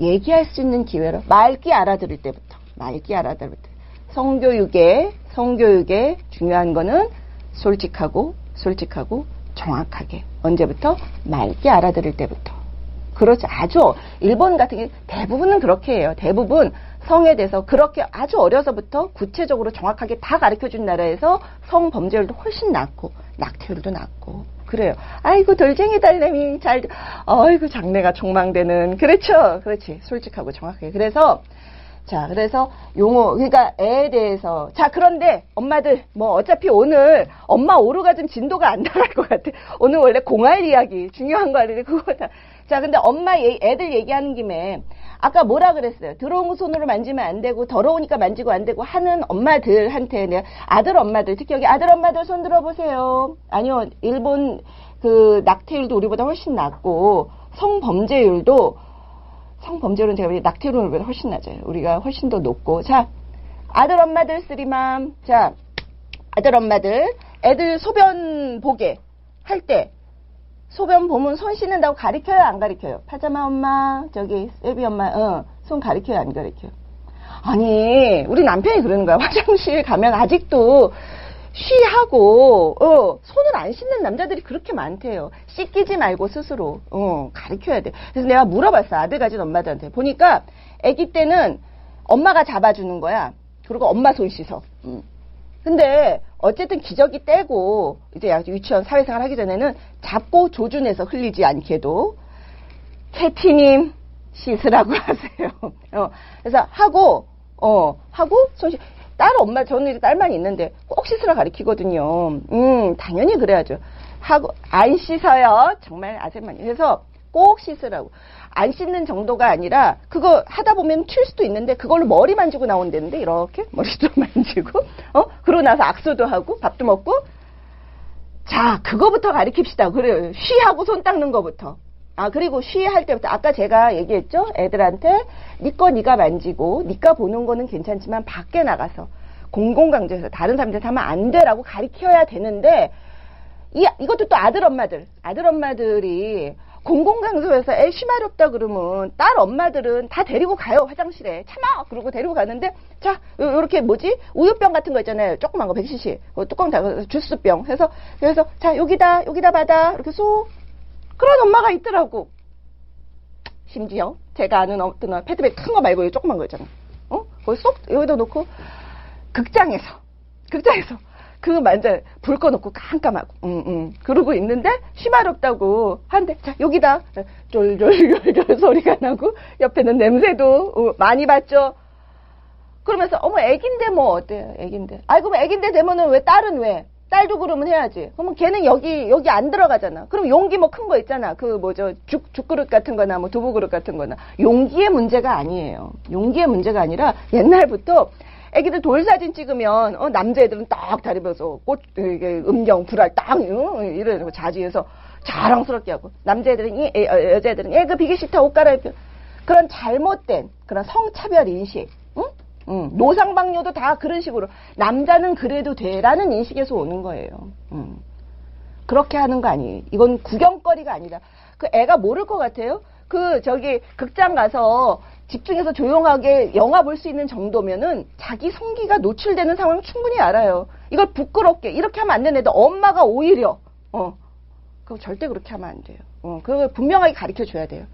얘기할 수 있는 기회로 말기 알아들을 때부터 말기 알아들을 때. 성교육에 성교육에 중요한 거는 솔직하고 솔직하고 정확하게 언제부터 말기 알아들을 때부터. 그렇죠. 아주 일본 같은 게 대부분은 그렇게 해요. 대부분 성에 대해서 그렇게 아주 어려서부터 구체적으로 정확하게 다 가르쳐 준 나라에서 성범죄율도 훨씬 낮고 낙태율도 낮고 그래요. 아이고 돌쟁이 딸내미 잘 아이고 장래가 촉망되는 그렇죠. 그렇지. 솔직하고 정확하게. 그래서 자, 그래서 용어, 그러니까 애에 대해서. 자, 그런데 엄마들, 뭐, 어차피 오늘 엄마 오르가즘 진도가 안 나갈 것 같아. 오늘 원래 공할 이야기, 중요한 거 아닌데, 그거 다. 자, 근데 엄마, 얘, 애들 얘기하는 김에, 아까 뭐라 그랬어요? 거 손으로 만지면 안 되고, 더러우니까 만지고 안 되고 하는 엄마들한테 내가 아들 엄마들, 특히 여기 아들 엄마들 손 들어보세요. 아니요, 일본 그 낙태율도 우리보다 훨씬 낮고, 성범죄율도 성범죄율은 제가 우리 낙태율보다 훨씬 낮아요. 우리가 훨씬 더 높고. 자, 아들 엄마들 쓰리맘. 자, 아들 엄마들. 애들 소변 보게 할 때, 소변 보면 손 씻는다고 가리켜요? 안 가리켜요? 파자마 엄마, 저기, 세비 엄마, 어, 손 가리켜요? 안 가리켜요? 아니, 우리 남편이 그러는 거야. 화장실 가면 아직도 쉬하고 어, 손을 안 씻는 남자들이 그렇게 많대요. 씻기지 말고 스스로 어, 가르쳐야 돼. 그래서 내가 물어봤어 아들 가진 엄마들한테 보니까 아기 때는 엄마가 잡아주는 거야. 그리고 엄마 손 씻어. 음. 근데 어쨌든 기저귀 떼고 이제 유치원 사회생활 하기 전에는 잡고 조준해서 흘리지 않게도 캐티님 씻으라고 하세요. 어, 그래서 하고 어 하고 손 씻. 딸 엄마 저는 딸만 있는데 꼭 씻으라 가르치거든요. 음 당연히 그래야죠. 하고 안 씻어요. 정말 아세만 그래서 꼭 씻으라고. 안 씻는 정도가 아니라 그거 하다 보면 튈 수도 있는데 그걸로 머리 만지고 나온다는데 이렇게 머리도 만지고 어 그러고 나서 악수도 하고 밥도 먹고 자 그거부터 가르칩시다. 그래요. 쉬하고 손 닦는 거부터. 아 그리고 쉬할 때부터 아까 제가 얘기했죠? 애들한테 니꺼 니가 만지고 니가 보는 거는 괜찮지만 밖에 나가서 공공강조해서 다른 사람들한테 하면 안 돼라고 가르쳐야 되는데 이 이것도 또 아들 엄마들 아들 엄마들이 공공강조에서 애 쉬마렵다 그러면 딸 엄마들은 다 데리고 가요 화장실에. 참아! 그러고 데리고 가는데 자 요 렇게 뭐지? 우유병 같은 거 있잖아요. 조그만 거 100cc 뚜껑 다 주스병 해서 그래서 자 여기다 여기다 받아. 이렇게 쏙 그런 엄마가 있더라고. 심지어 제가 아는 어떤 패드백 큰 거 말고 조그만 거 있잖아. 어? 거기 쏙 여기다 놓고 극장에서 극장에서 그 만져 불 꺼놓고 깜깜하고 응, 응. 그러고 있는데 쉬마렵다고 하는데 자 여기다 쫄쫄쫄쫄 소리가 나고 옆에는 냄새도 어, 많이 봤죠. 그러면서 어머 애긴데 뭐 어때요 애긴데 아이고 뭐 애긴데 되면은 왜 딸은 왜 딸도 그러면 해야지. 그러면 걔는 여기, 여기 안 들어가잖아. 그럼 용기 뭐 큰 거 있잖아. 그 뭐죠, 죽, 죽그릇 같은 거나 뭐 두부 그릇 같은 거나. 용기의 문제가 아니에요. 용기의 문제가 아니라 옛날부터 애기들 돌 사진 찍으면, 어, 남자애들은 딱 다리 펴서 꽃, 이게 음경, 불알 딱, 어, 이래고 자지해서 자랑스럽게 하고 남자애들은 이 에, 어, 여자애들은 애그 비기 싫다 옷 갈아입혀 그런 잘못된 그런 성차별 인식 응? 응. 노상방뇨도 다 그런 식으로 남자는 그래도 돼라는 인식에서 오는 거예요. 응. 그렇게 하는 거 아니에요. 이건 구경거리가 아니다. 그 애가 모를 것 같아요. 그 저기 극장 가서 집중해서 조용하게 영화 볼 수 있는 정도면은 자기 성기가 노출되는 상황 충분히 알아요. 이걸 부끄럽게 이렇게 하면 안 되는데 엄마가 오히려 어 그거 절대 그렇게 하면 안 돼요. 어 그걸 분명하게 가르쳐 줘야 돼요.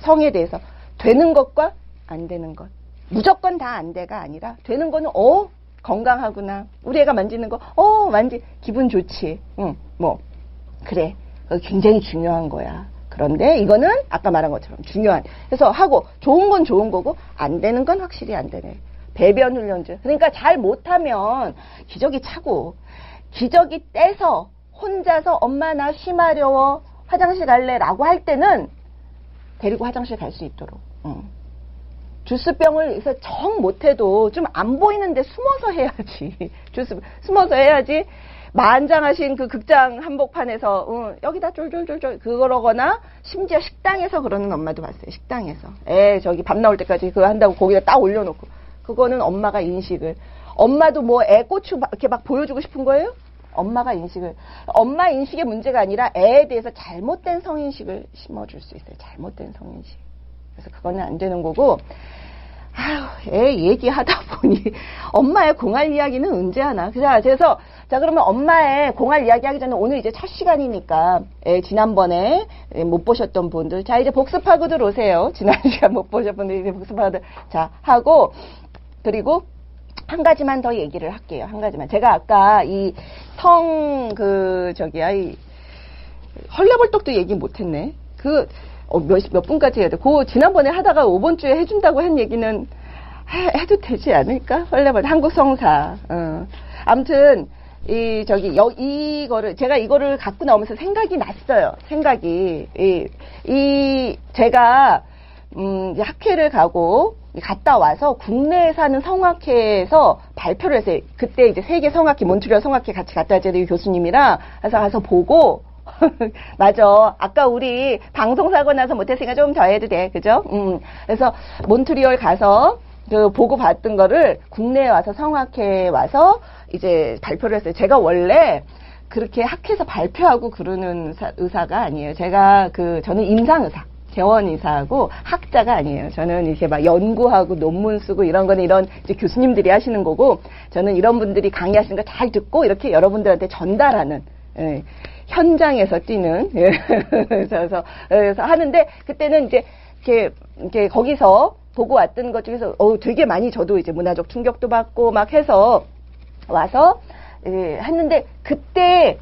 성에 대해서 되는 것과 안 되는 것 무조건 다 안 돼가 아니라 되는 거는 어 건강하구나 우리 애가 만지는 거어 만지 기분 좋지 응뭐 그래 굉장히 중요한 거야. 그런데 이거는 아까 말한 것처럼 중요한. 그래서 하고 좋은 건 좋은 거고 안 되는 건 확실히 안 되네. 배변 훈련제. 그러니까 잘 못하면 기저귀 차고 기저귀 떼서 혼자서 엄마 나 심하려워 화장실 갈래라고 할 때는 데리고 화장실 갈 수 있도록. 응. 주스병을 정 못해도 좀 안 보이는데 숨어서 해야지. 주스 숨어서 해야지. 만장하신 그 극장 한복판에서 어, 여기다 쫄쫄쫄쫄 그러거나 심지어 식당에서 그러는 엄마도 봤어요. 식당에서 애 저기 밥 나올 때까지 그거 한다고 고기다 딱 올려놓고 그거는 엄마가 인식을 엄마도 뭐 애 고추 막 이렇게 막 보여주고 싶은 거예요? 엄마가 인식을 엄마 인식의 문제가 아니라 애에 대해서 잘못된 성인식을 심어줄 수 있어요. 잘못된 성인식. 그래서 그거는 안 되는 거고 아휴, 애 얘기하다 보니 엄마의 공할 이야기는 언제 하나. 그래서 자 그러면 엄마의 공할 이야기하기 전에 오늘 이제 첫 시간이니까 애 지난번에 못 보셨던 분들 자 이제 복습하고 들오세요. 지난 시간 못 보셨던 분들 이제 복습하고 자 하고 그리고 한 가지만 더 얘기를 할게요. 한 가지만 제가 아까 이성그 저기야 이 헐레벌떡도 얘기 못했네. 그 어, 몇, 몇 분까지 해야 돼? 그 지난번에 하다가 5번 주에 해준다고 한 얘기는 해, 도 되지 않을까? 원래 한국 성사. 어. 아무튼 이 저기 여 이거를 제가 이거를 갖고 나오면서 생각이 났어요. 생각이 이, 이 제가 음 이제 학회를 가고 갔다 와서 국내에 사는 성악회에서 발표를 했어요. 그때 이제 세계 성악회 몬트리올 성악회 같이 갔다 왔잖아요. 교수님이랑 그래서 가서 보고 맞아. 아까 우리 방송 사고 나서 못했으니까 좀 더 해도 돼. 그죠? 음. 그래서 몬트리올 가서 그 보고 봤던 거를 국내에 와서 성악회에 와서 이제 발표를 했어요. 제가 원래 그렇게 학회에서 발표하고 그러는 의사, 가 아니에요. 제가 그 저는 임상 의사. 개원 의사하고 학자가 아니에요. 저는 이렇게 막 연구하고 논문 쓰고 이런 거는 이런 이제 교수님들이 하시는 거고 저는 이런 분들이 강의하시는 거 잘 듣고 이렇게 여러분들한테 전달하는 예. 현장에서 뛰는 예. 그래서 그래서 하는데 그때는 이제 이렇게 이렇게 거기서 보고 왔던 것 중에서 어 되게 많이 저도 이제 문화적 충격도 받고 막 해서 와서 예, 했는데 그때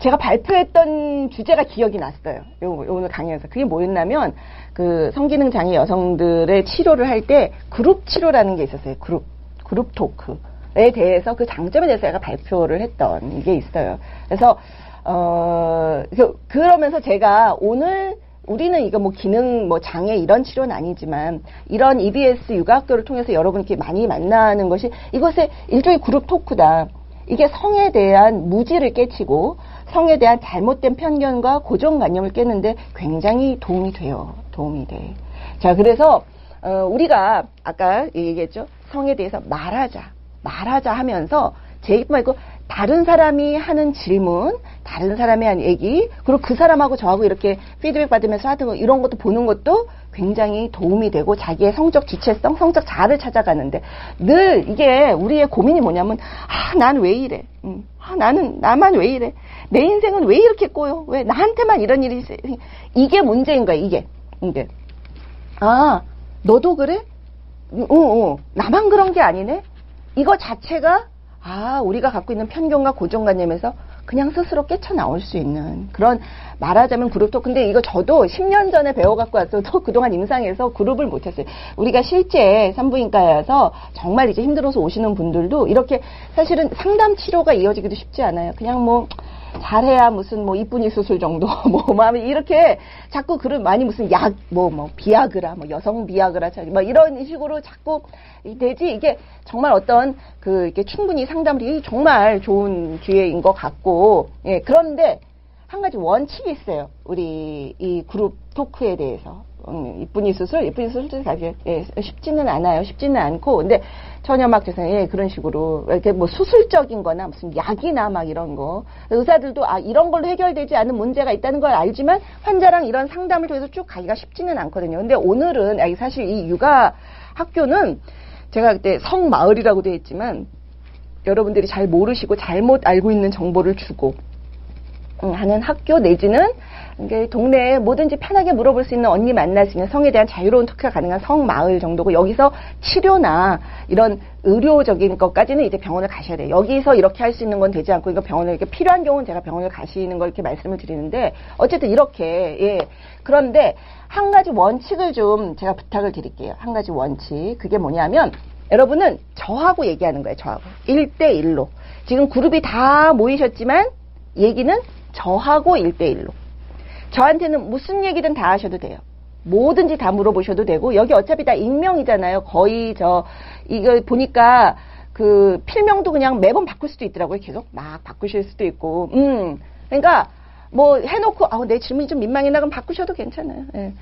제가 발표했던 주제가 기억이 났어요. 요, 오늘 강의에서. 그게 뭐였냐면, 그 성기능 장애 여성들의 치료를 할 때 그룹 치료라는 게 있었어요. 그룹, 그룹 토크에 대해서 그 장점에 대해서 제가 발표를 했던 이게 있어요. 그래서, 어, 그, 그러면서 제가 오늘 우리는 이거 뭐 기능 뭐 장애 이런 치료는 아니지만 이런 EBS 육아학교를 통해서 여러분께 많이 만나는 것이 이것의 일종의 그룹 토크다. 이게 성에 대한 무지를 깨치고 성에 대한 잘못된 편견과 고정관념을 깨는데 굉장히 도움이 돼요. 도움이 돼. 자, 그래서 어, 우리가 아까 얘기했죠. 성에 대해서 말하자. 말하자 하면서 제 얘기뿐 아니고 다른 사람이 하는 질문, 다른 사람이 한 얘기, 그리고 그 사람하고 저하고 이렇게 피드백 받으면서 하던 거, 이런 것도 보는 것도 굉장히 도움이 되고 자기의 성적 주체성, 성적 자아를 찾아가는데 늘 이게 우리의 고민이 뭐냐면 아, 난 왜 이래? 음, 아, 나는 나만 왜 이래? 내 인생은 왜 이렇게 꼬여? 왜 나한테만 이런 일이 있어? 이게 문제인 거야, 이게. 이게. 아, 너도 그래? 어, 어, 나만 그런 게 아니네? 이거 자체가 아, 우리가 갖고 있는 편견과 고정관념에서 그냥 스스로 깨쳐나올 수 있는 그런 말하자면 그룹도 근데 이거 저도 10년 전에 배워갖고 왔어도 그동안 임상에서 그룹을 못했어요. 우리가 실제 산부인과에서 정말 이제 힘들어서 오시는 분들도 이렇게 사실은 상담 치료가 이어지기도 쉽지 않아요. 그냥 뭐 잘해야 무슨 뭐 이쁜이 수술 정도 뭐 마음이 이렇게 자꾸 그런 많이 무슨 약 뭐뭐 뭐 비아그라 뭐 여성 비아그라 뭐 이런 식으로 자꾸 되지 이게 정말 어떤 그 이게 충분히 상담을 이 정말 좋은 기회인 것 같고 예 그런데 한 가지 원칙이 있어요. 우리 이 그룹 토크에 대해서. 음, 이쁜이 수술, 이쁜이 수술 가기 예, 쉽지는 않아요. 쉽지는 않고, 근데 전혀 막 죄송해요. 예, 그런 식으로 이렇게 뭐 수술적인 거나 무슨 약이나 막 이런 거 의사들도 아 이런 걸로 해결되지 않는 문제가 있다는 걸 알지만 환자랑 이런 상담을 통해서 쭉 가기가 쉽지는 않거든요. 근데 오늘은 사실 이 육아 학교는 제가 그때 성마을이라고 되어 있지만 여러분들이 잘 모르시고 잘못 알고 있는 정보를 주고 음, 하는 학교 내지는 동네에 뭐든지 편하게 물어볼 수 있는 언니 만날 수 있는 성에 대한 자유로운 토크가 가능한 성 마을 정도고 여기서 치료나 이런 의료적인 것까지는 이제 병원을 가셔야 돼요. 여기서 이렇게 할 수 있는 건 되지 않고 이거 병원을 이렇게 필요한 경우는 제가 병원을 가시는 걸 이렇게 말씀을 드리는데 어쨌든 이렇게 예 그런데 한 가지 원칙을 좀 제가 부탁을 드릴게요. 한 가지 원칙 그게 뭐냐면 여러분은 저하고 얘기하는 거예요. 저하고 1대1로 지금 그룹이 다 모이셨지만 얘기는 저하고 1대1로. 저한테는 무슨 얘기든 다 하셔도 돼요. 뭐든지 다 물어보셔도 되고, 여기 어차피 다 익명이잖아요. 거의 저, 이거 보니까 그 필명도 그냥 매번 바꿀 수도 있더라고요. 계속 막 바꾸실 수도 있고, 음. 그러니까 뭐 해놓고, 아, 내 질문이 좀 민망했나 그럼 바꾸셔도 괜찮아요. 예.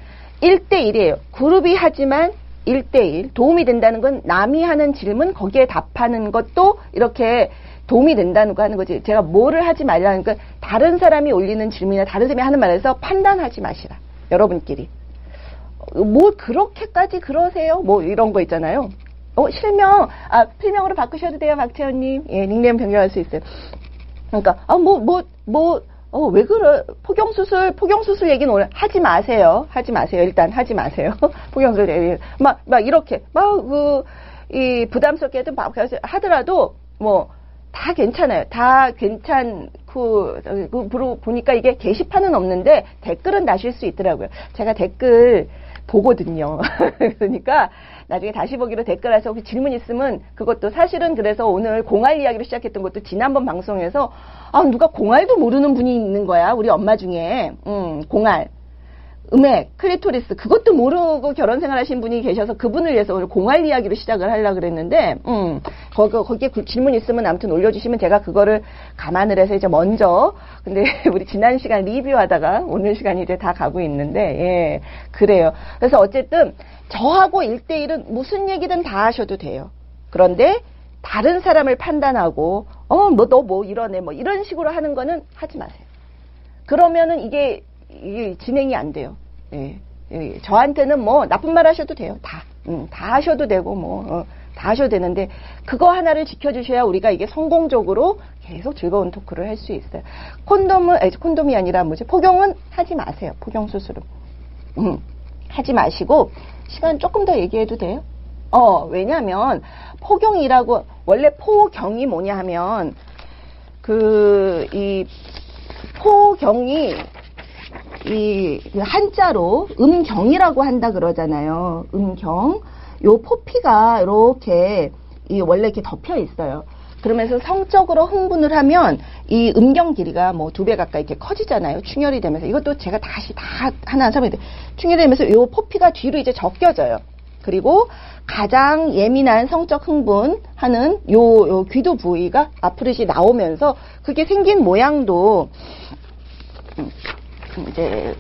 1대1이에요. 그룹이 하지만 1대1. 도움이 된다는 건 남이 하는 질문, 거기에 답하는 것도 이렇게 도움이 된다는 거 하는 거지. 제가 뭐를 하지 말라는 건 다른 사람이 올리는 질문이나 다른 사람이 하는 말에서 판단하지 마시라. 여러분끼리. 뭐 그렇게까지 그러세요? 뭐 이런 거 있잖아요. 어, 실명, 아, 필명으로 바꾸셔도 돼요, 박태현님. 예, 닉네임 변경할 수 있어요. 그러니까, 아, 뭐, 뭐, 뭐, 어, 왜 그래? 포경수술, 포경수술 얘기는 오늘 하지 마세요. 하지 마세요. 일단 하지 마세요. 포경수술 얘기. 막, 막 이렇게, 막, 그, 이, 부담스럽게 막 하더라도, 뭐, 다 괜찮아요. 다 괜찮고, 그, 보니까 이게 게시판은 없는데 댓글은 다실 수 있더라고요. 제가 댓글 보거든요. 그러니까 나중에 다시 보기로 댓글에서 혹시 질문 있으면 그것도 사실은 그래서 오늘 공알 이야기를 시작했던 것도 지난번 방송에서 아, 누가 공알도 모르는 분이 있는 거야. 우리 엄마 중에. 음, 공알. 음핵, 클리토리스 그것도 모르고 결혼 생활하신 분이 계셔서 그분을 위해서 오늘 공알 이야기로 시작을 하려고 그랬는데 음, 거기, 거기에 질문 있으면 아무튼 올려주시면 제가 그거를 감안을 해서 이제 먼저 근데 우리 지난 시간 리뷰하다가 오늘 시간이 이제 다 가고 있는데 예 그래요. 그래서 어쨌든 저하고 일대일은 무슨 얘기든 다 하셔도 돼요. 그런데 다른 사람을 판단하고 어뭐너뭐 이러네 뭐 이런 식으로 하는 거는 하지 마세요. 그러면은 이게 이게 진행이 안 돼요. 예. 예. 저한테는 뭐 나쁜 말 하셔도 돼요. 다. 음, 다 하셔도 되고 뭐 어, 다 하셔도 되는데 그거 하나를 지켜주셔야 우리가 이게 성공적으로 계속 즐거운 토크를 할 수 있어요. 콘돔은 아니, 콘돔이 아니라 뭐지 포경은 하지 마세요. 포경 수술은 음, 하지 마시고 시간 조금 더 얘기해도 돼요? 어 왜냐하면 포경이라고 원래 포경이 뭐냐 하면 그 이 포경이 이 한자로 음경이라고 한다 그러잖아요. 음경. 요 포피가 이렇게 이 원래 이렇게 덮여 있어요. 그러면서 성적으로 흥분을 하면 이 음경 길이가 뭐 두 배 가까이 이렇게 커지잖아요. 충혈이 되면서 이것도 제가 다시 다 하나 설명드 충혈이 되면서 요 포피가 뒤로 이제 적겨져요. 그리고 가장 예민한 성적 흥분하는 요, 요 귀도 부위가 앞으로이 나오면서 그게 생긴 모양도 이제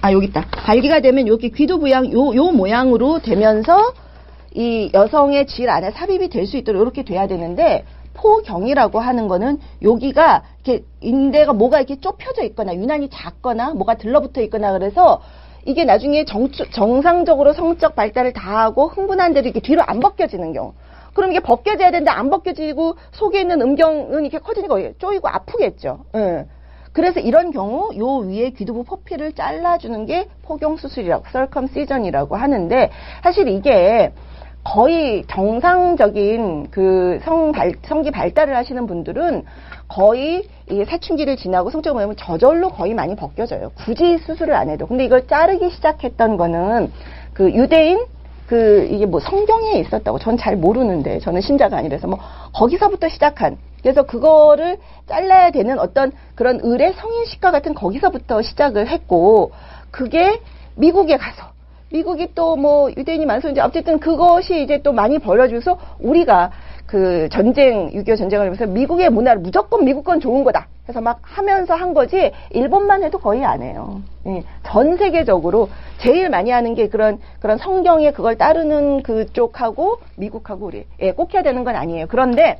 아 여기 있다. 발기가 되면 여기 귀도 부양 요 요 모양으로 되면서 이 여성의 질 안에 삽입이 될 수 있도록 이렇게 돼야 되는데 포경이라고 하는 거는 여기가 이렇게 인대가 뭐가 이렇게 좁혀져 있거나 유난히 작거나 뭐가 들러붙어 있거나 그래서 이게 나중에 정, 정상적으로 성적 발달을 다 하고 흥분한 대로 이렇게 뒤로 안 벗겨지는 경우. 그럼 이게 벗겨져야 되는데 안 벗겨지고 속에 있는 음경은 이렇게 커지니까 쪼이고 아프겠죠. 예. 그래서 이런 경우 요 위에 귀두부 포피를 잘라주는 게 포경 수술이라고 설컴시전이라고 하는데 사실 이게 거의 정상적인 그성 발, 성기 발달을 하시는 분들은 거의 이 사춘기를 지나고 성적 모양은 저절로 거의 많이 벗겨져요. 굳이 수술을 안 해도. 근데 이걸 자르기 시작했던 거는 그 유대인 그 이게 뭐 성경에 있었다고 전 잘 모르는데 저는 신자가 아니라서 뭐 거기서부터 시작한 그래서 그거를 잘라야 되는 어떤 그런 의뢰 성인식과 같은 거기서부터 시작을 했고 그게 미국에 가서 미국이 또 뭐 유대인이 많습니 어쨌든 그것이 이제 또 많이 벌어져서 우리가 그 전쟁 6.25 전쟁을 하면서 미국의 문화를 무조건 미국 건 좋은 거다 해서 막 하면서 한 거지 일본만 해도 거의 안 해요. 예, 전 세계적으로 제일 많이 하는 게 그런 그런 성경에 그걸 따르는 그쪽하고 미국하고 우리 예, 꼭 해야 되는 건 아니에요. 그런데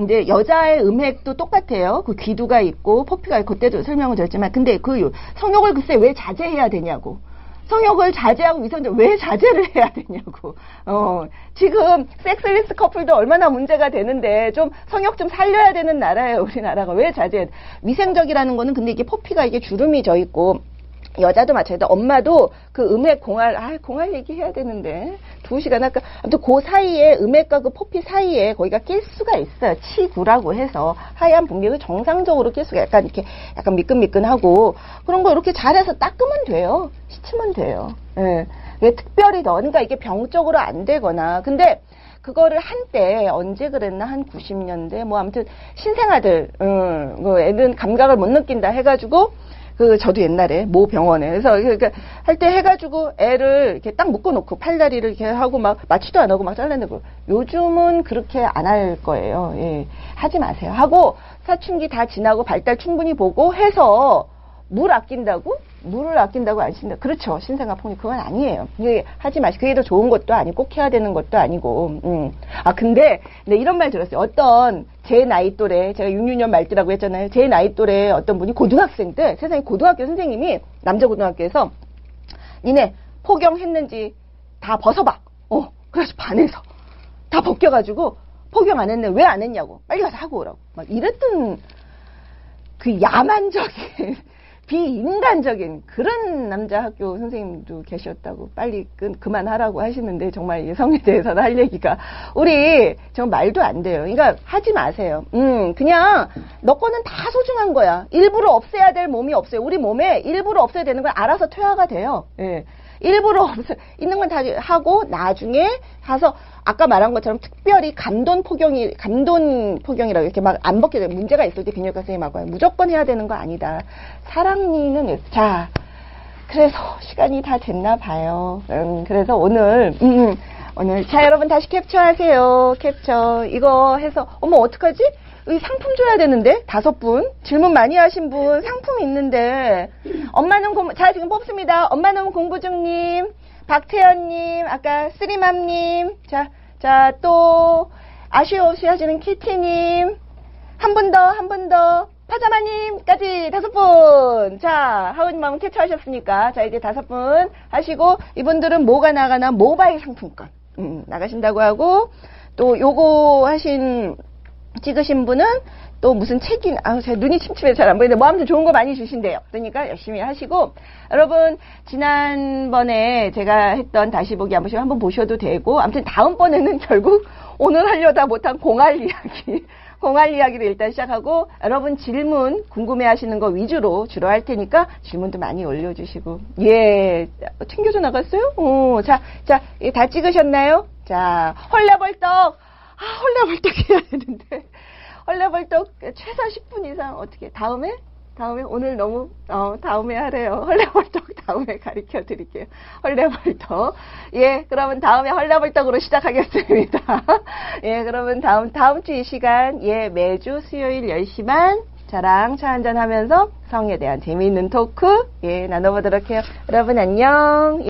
이제 여자의 음획도 똑같아요. 그 귀두가 있고 포피가 있고 그때도 설명을 드렸지만 근데 그 성욕을 글쎄 왜 자제해야 되냐고. 성욕을 자제하고 위선적 왜 자제를 해야 되냐고. 어, 지금 섹스리스 커플도 얼마나 문제가 되는데 좀 성욕 좀 살려야 되는 나라예요, 우리나라가. 왜 자제? 위생적이라는 거는 근데 이게 포피가 이게 주름이 져 있고 여자도 마찬가지다. 엄마도 그 음액 공할, 아, 공할 얘기해야 되는데. 두 시간 아까. 아무튼 그 사이에, 음액과 그 포피 사이에 거기가 낄 수가 있어요. 치구라고 해서. 하얀 분비를 정상적으로 낄 수가 약간 이렇게, 약간 미끈미끈하고. 그런 거 이렇게 잘해서 닦으면 돼요. 씻으면 돼요. 예. 왜 특별히 더, 그러니까 이게 병적으로 안 되거나. 근데, 그거를 한때 언제 그랬나 한 90년대 뭐 아무튼 신생아들 음, 뭐 애는 감각을 못 느낀다 해가지고 그 저도 옛날에 모 병원에 그래서 그러니까 할 때 해가지고 애를 이렇게 딱 묶어놓고 팔다리를 이렇게 하고 막 마취도 안 하고 막 잘라내고 요즘은 그렇게 안 할 거예요. 예, 하지 마세요. 하고 사춘기 다 지나고 발달 충분히 보고 해서 물 아낀다고? 물을 아낀다고 안 신다. 그렇죠. 신생아 폭력 그건 아니에요. 이게 하지 마시. 그게 더 좋은 것도 아니고 꼭 해야 되는 것도 아니고. 음. 아 근데 네, 이런 말 들었어요. 어떤 제 나이 또래 제가 6, 6년 말띠라고 했잖아요. 제 나이 또래 어떤 분이 고등학생 때 세상에 고등학교 선생님이 남자 고등학교에서 니네 포경했는지 다 벗어봐. 어 그래서 반해서 다 벗겨가지고 포경 안 했네. 왜 안 했냐고. 빨리 가서 하고 오라고. 막 이랬던 그 야만적인 비인간적인 그런 남자 학교 선생님도 계셨다고 빨리 그, 그만하라고 하시는데 정말 여성에 대해서는 할 얘기가 우리 정말 말도 안 돼요. 그러니까 하지 마세요. 음 그냥 너 거는 다 소중한 거야. 일부러 없애야 될 몸이 없어요. 우리 몸에 일부러 없애야 되는 건 알아서 퇴화가 돼요. 예. 일부러 없어 있는 건 다 하고 나중에 가서 아까 말한 것처럼 특별히 감돈 포경이 감돈 포경이라고 이렇게 막안돼 문제가 있을 때 비뇨기과 선생님하고 무조건 해야 되는 거 아니다. 사랑니는 자 그래서 시간이 다 됐나 봐요. 음, 그래서 오늘 음, 음, 오늘 자 여러분 다시 캡처하세요. 캡처 이거 해서 어머 어떡하지? 이 상품 줘야 되는데 다섯 분 질문 많이 하신 분 상품 있는데 엄마는 공부 자 지금 뽑습니다. 엄마는 공부 중님 박태연님 아까 쓰리맘님 자 자 또 아쉬워없이 하시는 키티님 한 분 더 한 분 더 파자마님까지 다섯 분. 자, 하우님마음 캡처하셨으니까. 자, 이제 다섯 분 하시고, 이분들은 뭐가 나가나 모바일 상품권. 음, 나가신다고 하고, 또 요거 하신 찍으신 분은 또 무슨 책이 아우 제 눈이 침침해서 잘 안 보이는데 뭐 아무튼 좋은 거 많이 주신대요. 그러니까 열심히 하시고 여러분 지난번에 제가 했던 다시 보기 한 번씩 한번 보셔도 되고 아무튼 다음번에는 결국 오늘 하려다 못한 공할 이야기 공할 이야기를 일단 시작하고 여러분 질문 궁금해 하시는 거 위주로 주로 할 테니까 질문도 많이 올려주시고 예 튕겨져 나갔어요? 어, 자자 다 찍으셨나요? 자 헐레벌떡 아, 헐레벌떡 해야 되는데. 헐레벌떡 최소 10분 이상 어떻게 다음에? 다음에 오늘 너무 어 다음에 하래요. 헐레벌떡 다음에 가르쳐 드릴게요. 헐레벌떡. 예, 그러면 다음에 헐레벌떡으로 시작하겠습니다. 예, 그러면 다음 다음 주 이 시간 예, 매주 수요일 10시 반 저랑 차 한잔 하면서 성에 대한 재미있는 토크 예, 나눠보도록 해요. 여러분 안녕.